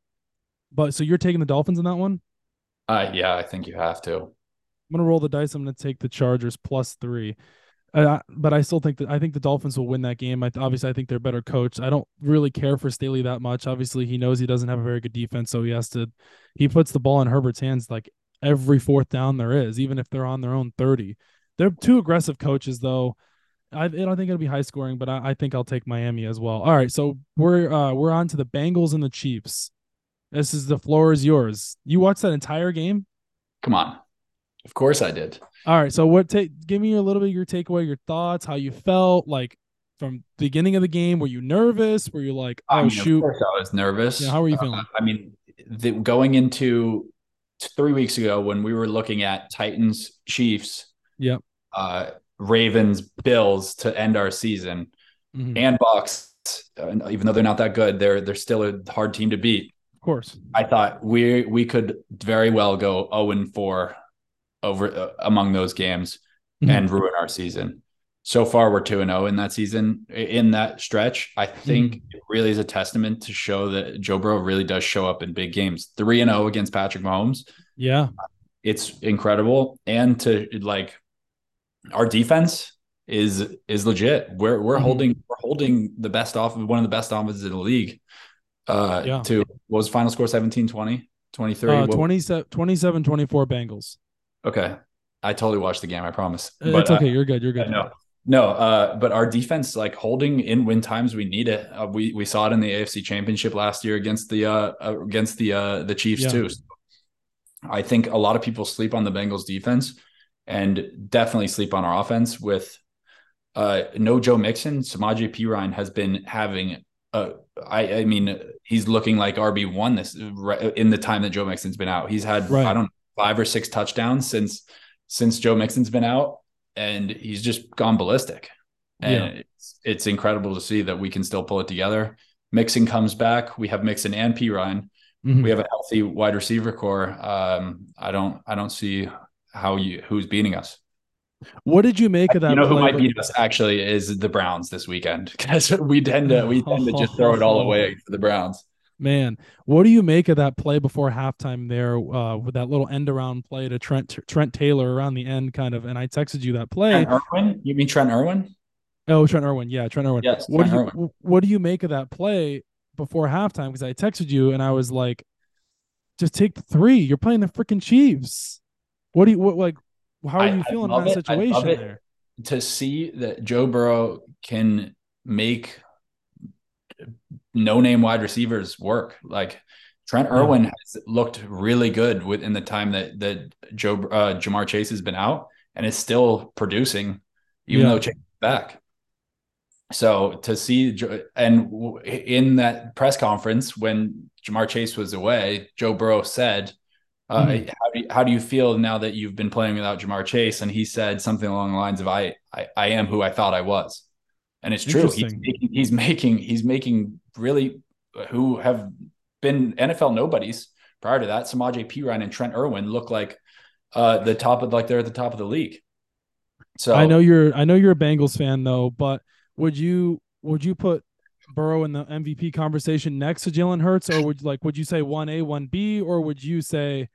but so you're taking the Dolphins in that one? Uh, yeah, I think you have to. I'm gonna roll the dice. I'm gonna take the Chargers plus three. Uh, but I still think that I think the Dolphins will win that game. I, obviously, I think they're better coached. I don't really care for Staley that much. Obviously, he knows he doesn't have a very good defense, so he has to. He puts the ball in Herbert's hands like every fourth down there is, even if they're on their own thirty. They're two aggressive coaches, though. I, I don't think it'll be high scoring, but I, I think I'll take Miami as well. All right, so we're uh, we're on to the Bengals and the Chiefs. This is the floor is yours. You watched that entire game. Come on. Of course I did. All right. So what take give me a little bit of your takeaway, your thoughts, how you felt like from the beginning of the game. Were you nervous? Were you like, oh I mean, shoot? Of course I was nervous. Yeah, how were you Uh, feeling? I mean, the, going into three weeks ago when we were looking at Titans, Chiefs, Yep. Uh, Ravens, Bills to end our season, Mhm. and Bucs even though they're not that good, they're they're still a hard team to beat. Of course. I thought we we could very well go 0 and 4 over uh, among those games mm-hmm. and ruin our season. So far, we're 2 and 0 in that season. In that stretch, I think mm-hmm. it really is a testament to show that Joe Burrow really does show up in big games. 3 and 0 against Patrick Mahomes. Yeah. It's incredible. And to like our defense is is legit. We're we're mm-hmm. holding we're holding the best off of one of the best offenses in the league. Uh yeah. to what was final score 17 20 23 uh, 27 27 24 Bengals. Okay. I totally watched the game, I promise. Uh, but, it's okay, uh, you're good. You're good. No. No, uh, but our defense, like holding in win times, we need it. Uh, we we saw it in the AFC Championship last year against the uh, uh against the uh the Chiefs yeah. too. So I think a lot of people sleep on the Bengals defense, and definitely sleep on our offense with uh, no Joe Mixon, Samaje Perine has been having a, I, I mean, he's looking like RB one this in the time that Joe Mixon's been out. He's had right. I don't know, five or six touchdowns since since Joe Mixon's been out, and he's just gone ballistic. And yeah. it's, it's incredible to see that we can still pull it together. Mixon comes back. We have Mixon and Perine. Mm-hmm. We have a healthy wide receiver core. Um, I don't I don't see how you who's beating us. What did you make of that? You know who might beat us actually is the Browns this weekend because we tend to we tend to just throw it all away (laughs) for the Browns. Man, what do you make of that play before halftime there uh, with that little end around play to Trent Trent Taylor around the end kind of? And I texted you that play. Trent Irwin? You mean Trent Irwin? Oh, Trent Irwin. Yeah, Trent Irwin. Yes, what Trent do you Irwin. what do you make of that play before halftime? Because I texted you and I was like, just take the three. You're playing the freaking Chiefs. What do you what like how are you I, feeling I in that it. situation there? To see that Joe Burrow can make no name wide receivers work. Like Trent Irwin has looked really good within the time that that Joe uh, Ja'Marr Chase has been out and is still producing, even yeah. though Chase is back. So to see and in that press conference when Ja'Marr Chase was away, Joe Burrow said uh, mm-hmm. how, do you, how do you feel now that you've been playing without Ja'Marr Chase? And he said something along the lines of, I, I, I am who I thought I was. And it's true. He's making, he's making, he's making really who have been NFL nobodies prior to that. Samaje Perine and Trent Irwin look like uh, the top of like they're at the top of the league. So I know you're, I know you're a Bengals fan though, but would you, would you put Burrow in the MVP conversation next to Jalen Hurts, or would like would you say one A, one B, or would you say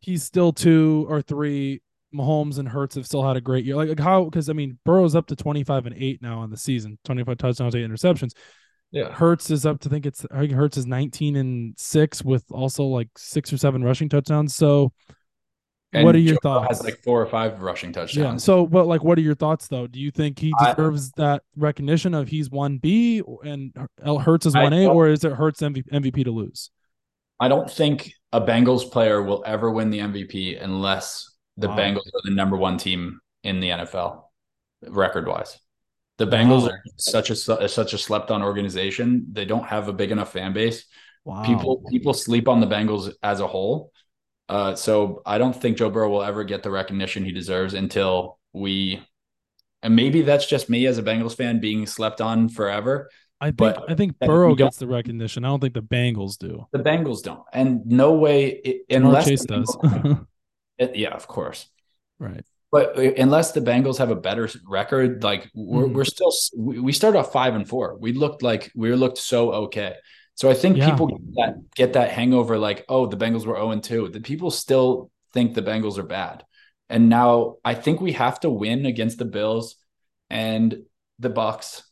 he's still two or three. Mahomes and Hurts have still had a great year. Like, like how? Because I mean, Burrow's up to twenty five and eight now on the season, twenty five touchdowns, eight interceptions. Yeah, Hurts is up to think it's I think Hurts is nineteen and six with also like six or seven rushing touchdowns. So, and what are your Joe thoughts? Has like four or five rushing touchdowns. Yeah. So, but like, what are your thoughts though? Do you think he deserves I, that recognition of he's one B and Hurts is one A, or is it Hurts MVP, MVP to lose? I don't think a Bengals player will ever win the MVP unless the wow. Bengals are the number one team in the NFL, record wise. The Bengals wow. are such a such a slept on organization. They don't have a big enough fan base. Wow. People people sleep on the Bengals as a whole. Uh, so I don't think Joe Burrow will ever get the recognition he deserves until we, and maybe that's just me as a Bengals fan being slept on forever. I think but I think Burrow gets the recognition. I don't think the Bengals do. The Bengals don't, and no way it, unless Chase does. (laughs) it, yeah, of course. Right. But uh, unless the Bengals have a better record, like we're, mm. we're still we, we started off five and four. We looked like we looked so okay. So I think yeah. people get that get that hangover, like oh the Bengals were zero and two. The people still think the Bengals are bad, and now I think we have to win against the Bills and the Bucs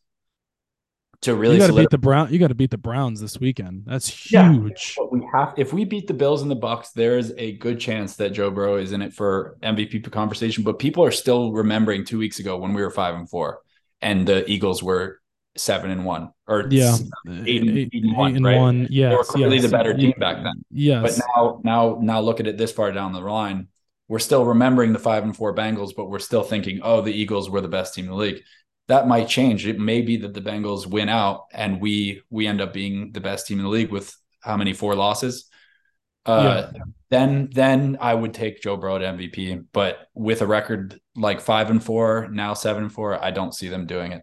to really you got to beat the Brown. You got to beat the Browns this weekend. That's huge. Yeah, we have if we beat the Bills and the Bucs, there is a good chance that Joe Burrow is in it for MVP conversation. But people are still remembering two weeks ago when we were five and four, and the Eagles were seven and one or yeah eight, and, eight, eight and one, eight and right? one. Yeah, they were clearly yes. the better team back then. Yes, but now now now look at it this far down the line. We're still remembering the five and four Bengals, but we're still thinking, oh, the Eagles were the best team in the league that might change. It may be that the Bengals win out and we we end up being the best team in the league with how many four losses. Uh, yeah. Then then I would take Joe Burrow to MVP, but with a record like five and four now seven and four, I don't see them doing it.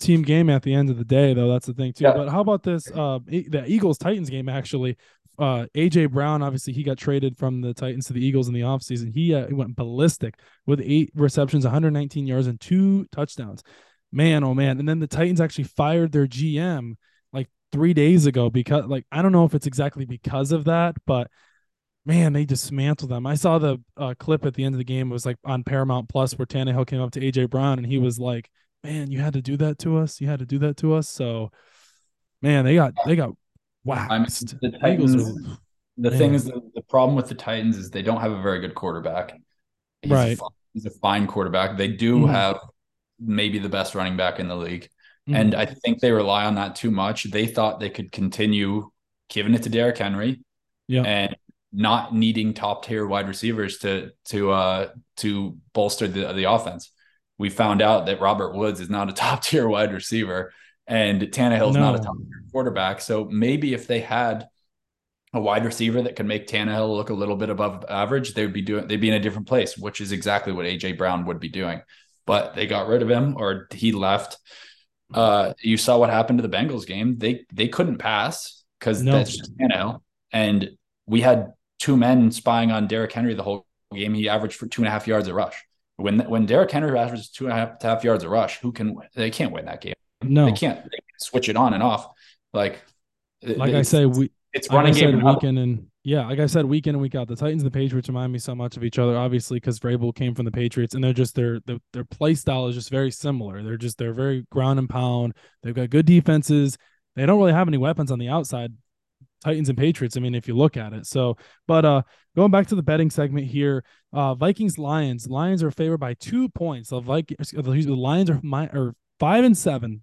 Team game at the end of the day, though. That's the thing too. Yeah. But how about this? Uh, the Eagles Titans game actually. Uh, AJ Brown, obviously, he got traded from the Titans to the Eagles in the offseason. He, uh, he went ballistic with eight receptions, 119 yards, and two touchdowns. Man, oh man! And then the Titans actually fired their GM like three days ago because, like, I don't know if it's exactly because of that, but man, they dismantled them. I saw the uh, clip at the end of the game. It was like on Paramount Plus where Tannehill came up to AJ Brown and he was like, "Man, you had to do that to us. You had to do that to us." So, man, they got they got waxed. I mean, the Titans. Are, the man. thing is, the, the, problem with the Titans is they don't have a very good quarterback. He's right, a, he's a fine quarterback. They do mm-hmm. have maybe the best running back in the league, mm-hmm. and I think they rely on that too much. They thought they could continue giving it to Derrick Henry, yeah, and not needing top tier wide receivers to to uh to bolster the the offense. We found out that Robert Woods is not a (laughs) top tier wide receiver and Tannehill's no. not a top tier quarterback. So maybe if they had a wide receiver that could make Tannehill look a little bit above average, they would be doing they'd be in a different place, which is exactly what AJ Brown would be doing. But they got rid of him or he left. Uh, you saw what happened to the Bengals game. They they couldn't pass because no. that's just Tannehill. And we had two men spying on Derrick Henry the whole game. He averaged for two and a half yards a rush. When when Derrick Henry averages two and a half, half yards a rush, who can they can't win that game? No, they can't. They can't switch it on and off. Like like I say, we it's running like game weekend and yeah, like I said, week in and week out. The Titans and the Patriots remind me so much of each other, obviously, because Vrabel came from the Patriots, and they're just their, their their play style is just very similar. They're just they're very ground and pound. They've got good defenses. They don't really have any weapons on the outside Titans and Patriots. I mean, if you look at it. So, but uh going back to the betting segment here, uh Vikings Lions. Lions are favored by two points. The Vikings the Lions are my or five and seven.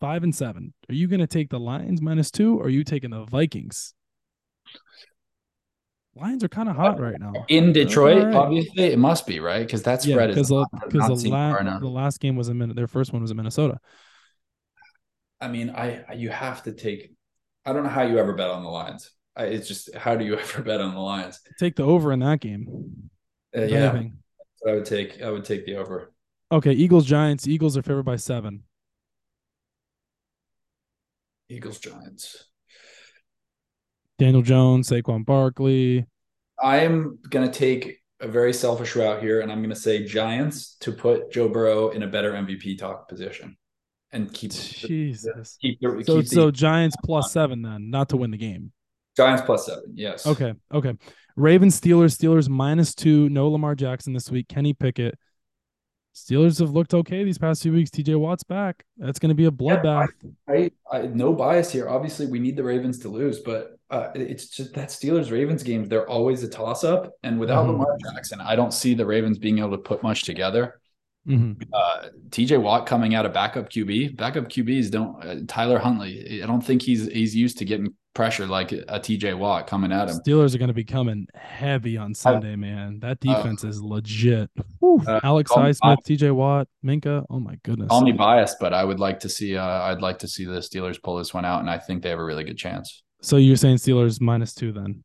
Five and seven. Are you gonna take the Lions minus two or are you taking the Vikings? Lions are kind of hot right now. In Detroit, right. obviously, it must be, right? Because that spread yeah, is because the, la- the last game was in Min- their first one was in Minnesota. I mean, I you have to take I don't know how you ever bet on the Lions. I, it's just how do you (laughs) ever bet on the Lions? Take the over in that game. Uh, yeah, I would take. I would take the over. Okay, Eagles Giants. Eagles are favored by seven. Eagles Giants. Daniel Jones, Saquon Barkley. I am gonna take a very selfish route here, and I'm gonna say Giants to put Joe Burrow in a better MVP talk position and keep Jesus. The, keep the, so keep so Giants plus seven then, not to win the game. Giants plus seven, yes. Okay, okay. Ravens Steelers Steelers minus two. No Lamar Jackson this week. Kenny Pickett. Steelers have looked okay these past few weeks. TJ Watt's back. That's going to be a bloodbath. Yeah, I, I, I, no bias here. Obviously, we need the Ravens to lose, but uh, it's just that Steelers Ravens games. They're always a toss up, and without mm-hmm. Lamar Jackson, I don't see the Ravens being able to put much together. Mm-hmm. Uh, TJ Watt coming out of backup QB. Backup QBs don't. Uh, Tyler Huntley. I don't think he's he's used to getting pressure like a TJ Watt coming at him. Steelers are going to be coming heavy on Sunday, man. That uh, defense uh, is legit. Uh, Alex Highsmith, TJ Watt, Minkah. Oh my goodness. Call me biased, but I would like to see. Uh, I'd like to see the Steelers pull this one out, and I think they have a really good chance. So you're saying Steelers minus two then?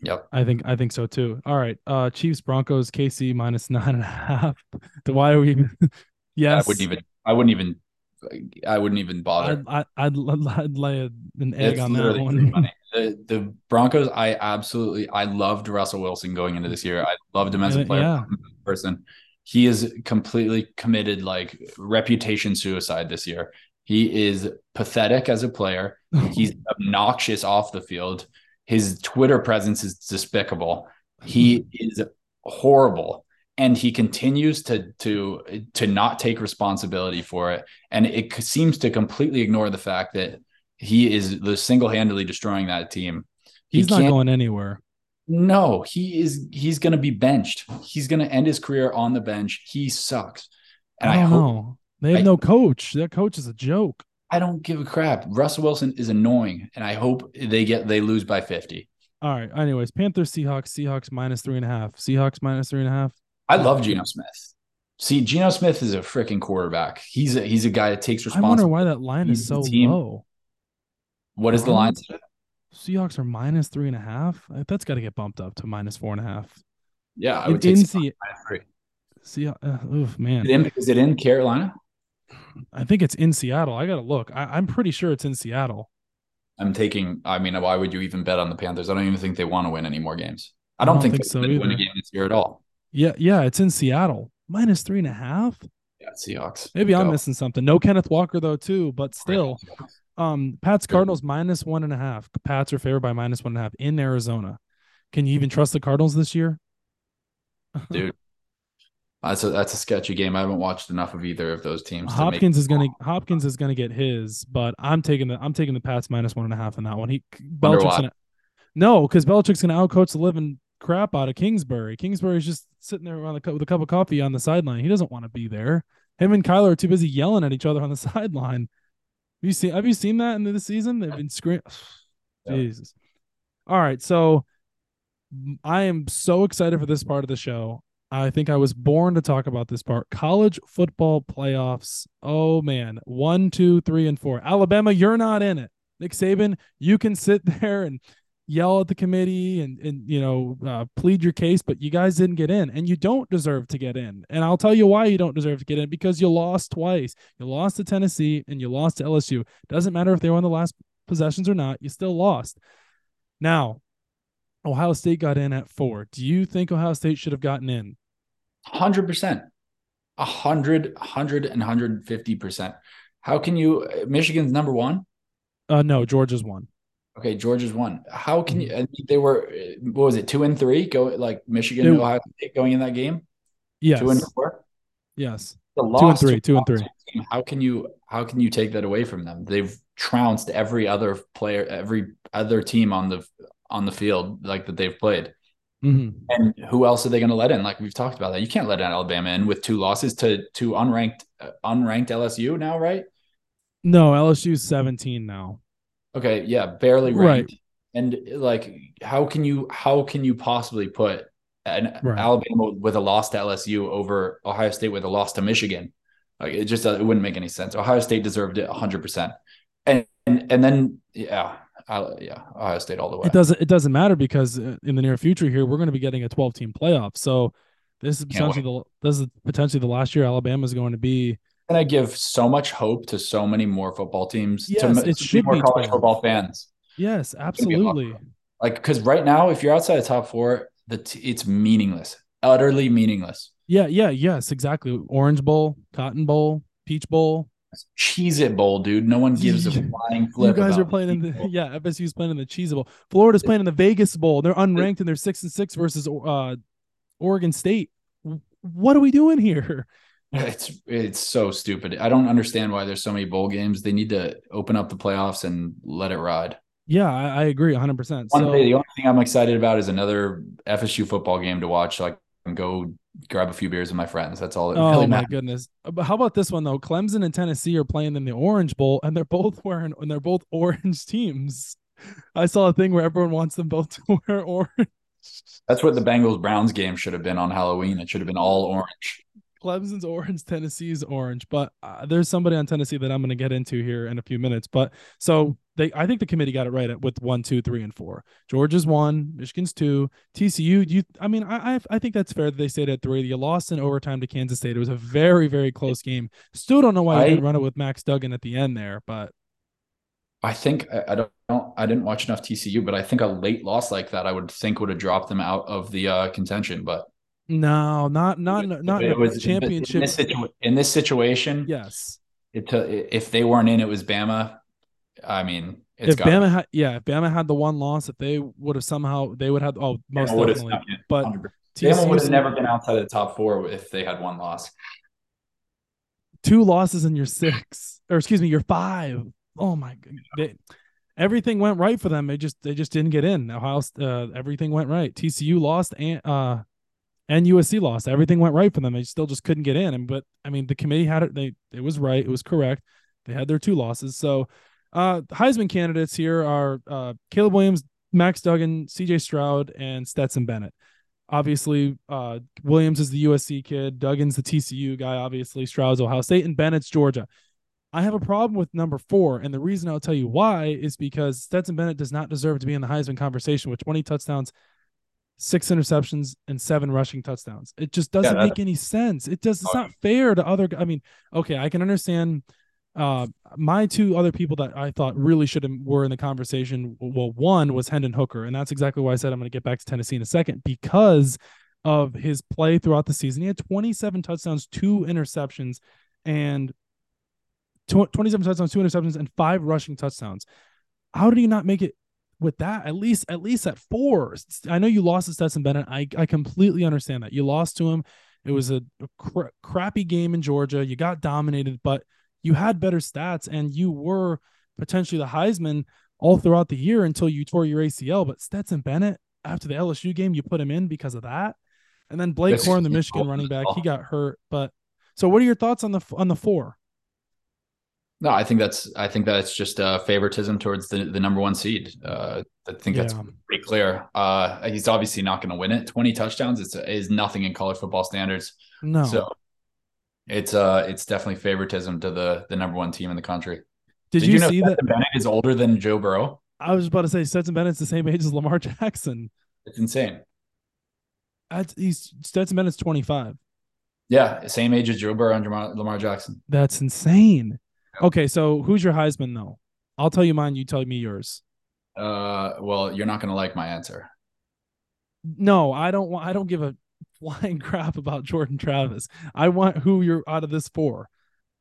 Yep. I think I think so too. All right. Uh Chiefs Broncos KC minus (laughs) nine and a half. The why are we even (laughs) yes. I wouldn't even I wouldn't even I wouldn't even bother. I'd I'd, I'd, I'd lay an egg it's on that one. (laughs) The, the Broncos, I absolutely I loved Russell Wilson going into this year. I loved him as a player yeah. person. He is completely committed like reputation suicide this year. He is pathetic as a player. He's obnoxious off the field. His Twitter presence is despicable. He mm-hmm. is horrible and he continues to to to not take responsibility for it. And it seems to completely ignore the fact that he is the single-handedly destroying that team. He he's not going anywhere. No he is he's going to be benched. He's going to end his career on the bench. He sucks. And i, don't I hope, know. They have I, no coach. That coach is a joke I don't give a crap. Russell Wilson is annoying, and I hope they get they lose by fifty. All right. Anyways, Panthers, Seahawks, Seahawks minus three and a half. Seahawks minus three and a half. I love Geno Smith. See, Geno Smith is a freaking quarterback. He's a he's a guy that takes responsibility. I wonder why that line is so low. What is the line? Seahawks are minus three and a half. That's got to get bumped up to minus four and a half. Yeah, I would in, take in See, uh, oof, man. Is it in, is it in Carolina? I think it's in Seattle. I gotta look. I, I'm pretty sure it's in Seattle. I'm taking. I mean, why would you even bet on the Panthers? I don't even think they want to win any more games. I don't, don't think, think they so win either. a game this year at all. Yeah, yeah, it's in Seattle. Minus three and a half. Yeah, Seahawks. Maybe I'm Go. missing something. No Kenneth Walker though, too. But still, um, Pats Cardinals minus one and a half. Pats are favored by minus one and a half in Arizona. Can you even trust the Cardinals this year? (laughs) dude. That's a that's a sketchy game. I haven't watched enough of either of those teams. to make- Hopkins is gonna Hopkins is gonna get his, but I'm taking the I'm taking the Pats minus one and a half in that one. He Belichick's gonna no, because Belichick's gonna outcoach the living crap out of Kingsbury. Kingsbury's just sitting there the with a cup of coffee on the sideline. He doesn't want to be there. Him and Kyler are too busy yelling at each other on the (laughs) sideline. Have you seen Have you seen that in the season? They've been screaming. (sighs) Yeah. Jesus. All right, so I am so excited for this part of the show. I think I was born to talk about this part. College football playoffs. Oh man, one, two, three, and four. Alabama, you're not in it. Nick Saban, you can sit (laughs) there and yell at the committee and and you know uh, plead your case, but you guys didn't get in, and you don't deserve to get in. And I'll tell you why you don't deserve to get in because you lost twice. You lost to Tennessee and you lost to LSU. Doesn't matter if they were on the last possessions or not. You still lost. Now, Ohio State got in at four. Do you think Ohio State should have gotten in? hundred percent, a hundred, hundred, and hundred fifty percent. How can you? Michigan's number one. Uh, no, Georgia's one. Okay, Georgia's one. How can you? They were what was it? Two and three. Go like Michigan, Ohio State going in that game. Yes. Two and four. yes. The and three, two and three. Team, How can you? How can you take that away from them? They've trounced every other player, every other team on the on the field like that they've played. hmm And who else are they going to let in? Like we've talked about that. You can't let in Alabama in with two losses to to unranked uh, unranked LSU now, right? No, LSU's 17 now. Okay, yeah, barely Right. ranked. And like, how can you how can you possibly put an Right. Alabama with a loss to LSU over Ohio State with a loss to Michigan? Like it just it wouldn't make any sense. Ohio State deserved it 100. percent And and and then yeah, I, yeah, Ohio State all the way. It doesn't. It doesn't matter because uh, in the near future here, we're going to be getting a 12 team playoff. So this is potentially the this is potentially the last year Alabama is going to be. And I give so much hope to so many more football teams. Yes, to, it to should more be college 12. football fans. Yes, absolutely. Like because right now, if you're outside the top four, the t- it's meaningless, utterly meaningless. Yeah, yeah, yes, exactly. Orange Bowl, Cotton Bowl, Peach Bowl. Cheez-It bowl, dude. No one gives a flying flying You flip. guys are playing in the yeah. FSU's playing in the Cheez Bowl. Florida's playing in the Vegas Bowl. They're unranked and they're six and six versus uh, Oregon State. What are we doing here? (laughs) It's it's so stupid. I don't understand why there's so many bowl games. They need to open up the playoffs and let it ride. Yeah, I, I agree 100. percent One So thing, the only thing I'm excited about is another FSU football game to watch. So I can go grab a few beers with my friends. That's all. It Oh really my matters. goodness! But how about this one though? Clemson and Tennessee are playing in the Orange Bowl, and they're both (laughs) wearing and they're both orange teams. I saw a thing where everyone wants them both to (laughs) wear orange. That's what the Bengals Browns game should have been on Halloween. It should have been all orange. Clemson's orange, (laughs) Tennessee's orange. But uh, there's somebody on Tennessee that I'm going to get into here in a few minutes. But so they, I think the committee got it right at with one, two, three, and four. Georgia's one, Michigan's two, TCU. You, I mean, I, I, I think that's fair that they stayed at three. You lost in overtime to Kansas State. It was a very, very close game. Still don't know why I- you didn't run it with Max Duggan at the end there, but I think I, I don't. I didn't watch enough TCU, but I think a late loss like that I would think would have dropped them out of the uh, contention. But no, not not not it a was championship. in this, situ- in this situation. yes. it to, if they weren't in, it was Bama. I mean, it's if Bama had, yeah, if Bama had the one loss, if they would have somehow, they would have. Oh, most definitely. But Bama would have never been outside of the top four if they had one loss. two losses in your six, or excuse me, your five. Oh my god, they, everything went right for them. They just they just didn't get in. Ohio, uh, everything went right. TCU lost and uh, and USC lost. Everything went right for them. They still just couldn't get in. And but I mean, the committee had it. They it was right. It was correct. They had their two losses. So, uh, Heisman candidates here are uh, Caleb Williams, Max Duggan, C.J. Stroud, and Stetson Bennett. Obviously, uh, Williams is the USC kid. Duggan's the TCU guy. Obviously, Stroud's Ohio State, and Bennett's Georgia. I have a problem with number four, and the reason I'll tell you why is because Stetson Bennett does not deserve to be in the Heisman conversation with 20 touchdowns, six interceptions, and seven rushing touchdowns. It just doesn't Yeah, make any sense. It does. It's Oh. not fair to other. I mean, okay, I can understand. Uh, my two other people that I thought really should have were in the conversation. Well, one was Hendon Hooker, and that's exactly why I said I'm going to get back to Tennessee in a second because of his play throughout the season. He had 27 touchdowns, two interceptions, and tw- 27 touchdowns, two interceptions, and five rushing touchdowns. How did he not make it with that? At least, at least at four. I know you lost to Stetson Bennett. I, I completely understand that. You lost to him. It was a, a cra- crappy game in Georgia. You got dominated, but you had better stats and you were potentially the Heisman all throughout the year until you tore your ACL. But Stetson Bennett, after the LSU game, you put him in because of that. And then Blake. Corum, the (laughs) Michigan running back, he oh. got hurt. But so, what are your thoughts on the on the four? No, I think that's I think that's just uh, favoritism towards the, the number one seed. Uh, I think that's Yeah. pretty clear. Uh, he's obviously not going to win it. Twenty touchdowns is is nothing in college football standards. No, So it's uh it's definitely favoritism to the the number one team in the country. did, you, know see that? Bennett is older than Joe Burrow? I was about to say Stetson Bennett's the same age as Lamar (laughs) Jackson. It's insane. That's, he's Stetson Bennett's 25. Yeah, same age as Joe Burrow and Lamar Jackson. That's insane. Okay, so who's your Heisman though? I'll tell you mine. You tell me yours. Uh, well, you're not going to like my answer. No, I don't want. I don't give a flying (laughs) crap about Jordan Travis. I want who you're out of this for.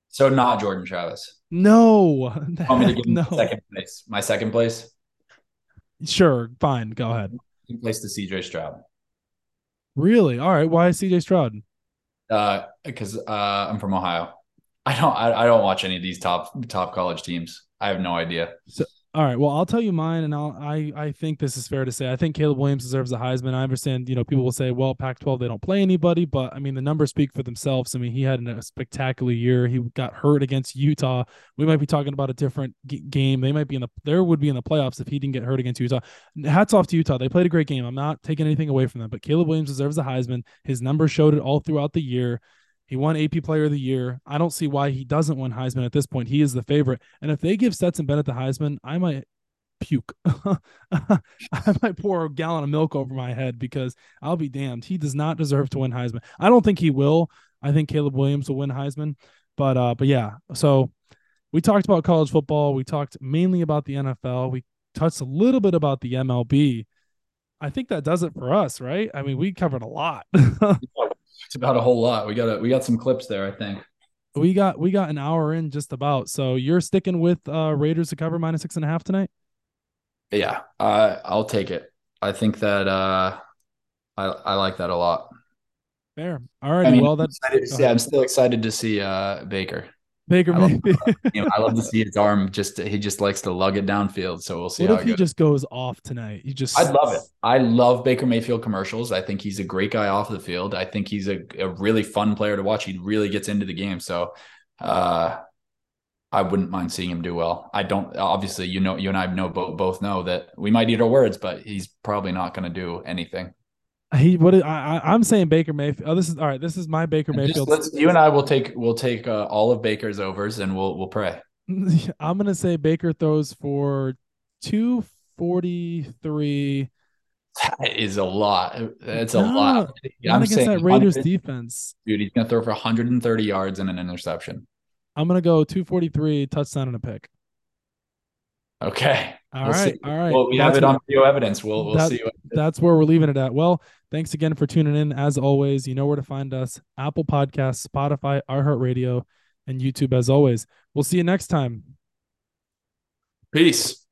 So not Jordan Travis. No, Want me to give (laughs) no. second place? My second place. Sure, fine. Go ahead. Second place to CJ Stroud. Really? All right. Why CJ Stroud? Uh, because uh, I'm from Ohio. I don't. I, I don't watch any of these top top college teams. I have no idea. So, All right. Well, I'll tell you mine, and I'll, I I think this is fair to say. I think Caleb Williams deserves a Heisman. I understand, you know, people will say, well, Pac-12 they don't play anybody, but I mean the numbers speak for themselves. I mean he had a spectacular year. He got hurt against Utah. We might be talking about a different g- game. They might be in the there would be in the playoffs if he didn't get hurt against Utah. Hats off to Utah. They played a great game. I'm not taking anything away from them, but Caleb Williams deserves a Heisman. His numbers showed it all throughout the year. He won AP Player of the Year. I don't see why he doesn't win Heisman at this point. He is the favorite. And if they give Stetson Bennett the Heisman, I might puke. (laughs) I might pour a gallon of milk over my head because I'll be damned. He does not deserve to win Heisman. I don't think he will. I think Caleb Williams will win Heisman. But uh, but yeah. So we talked about college football. We talked mainly about the NFL. We touched a little bit about the MLB. I think that does it for us, right? I mean, we covered a lot. (laughs) It's about a whole lot. We got a, we got some clips there. I think. we got we got an hour in just about. So you're sticking with uh Raiders to cover minus six and a half tonight? Yeah, I I'll take it. I think that uh, I I like that a lot. Fair. All right. I mean, well, that's excited- yeah. I'm still excited to see uh, Baker. Baker I love- You know, I love to (laughs) see his arm. Just he just likes to lug it downfield. So we'll see what how if he goes. just goes off tonight? He just I'd love it. I love Baker Mayfield commercials. I think he's a great guy off the field. I think he's a, a really fun player to watch. He really gets into the game. So uh, I wouldn't mind seeing him do well. I don't obviously you know you and I know both both know that we might eat our words, but he's probably not going to do anything. He what is, I, I I'm saying Baker Mayfield. Oh, this is all right. This is my Baker And just Mayfield. let's, you and I will take we'll take uh, all of Baker's overs and we'll we'll pray. (laughs) I'm gonna say Baker throws for two forty three. That is a lot. That's a No, lot. Not I'm against saying that Raiders defense. dude. He's to throw for 130 yards and an interception. I'm gonna go two forty three touchdown and a pick. Okay. All We'll right, all right. Well, we have That's it what- on video evidence. We'll we'll That- see. That's where we're leaving it at. Well, thanks again for tuning in. As always, you know where to find us Apple Podcasts, Spotify, iHeartRadio, and YouTube. As always, we'll see you next time. peace.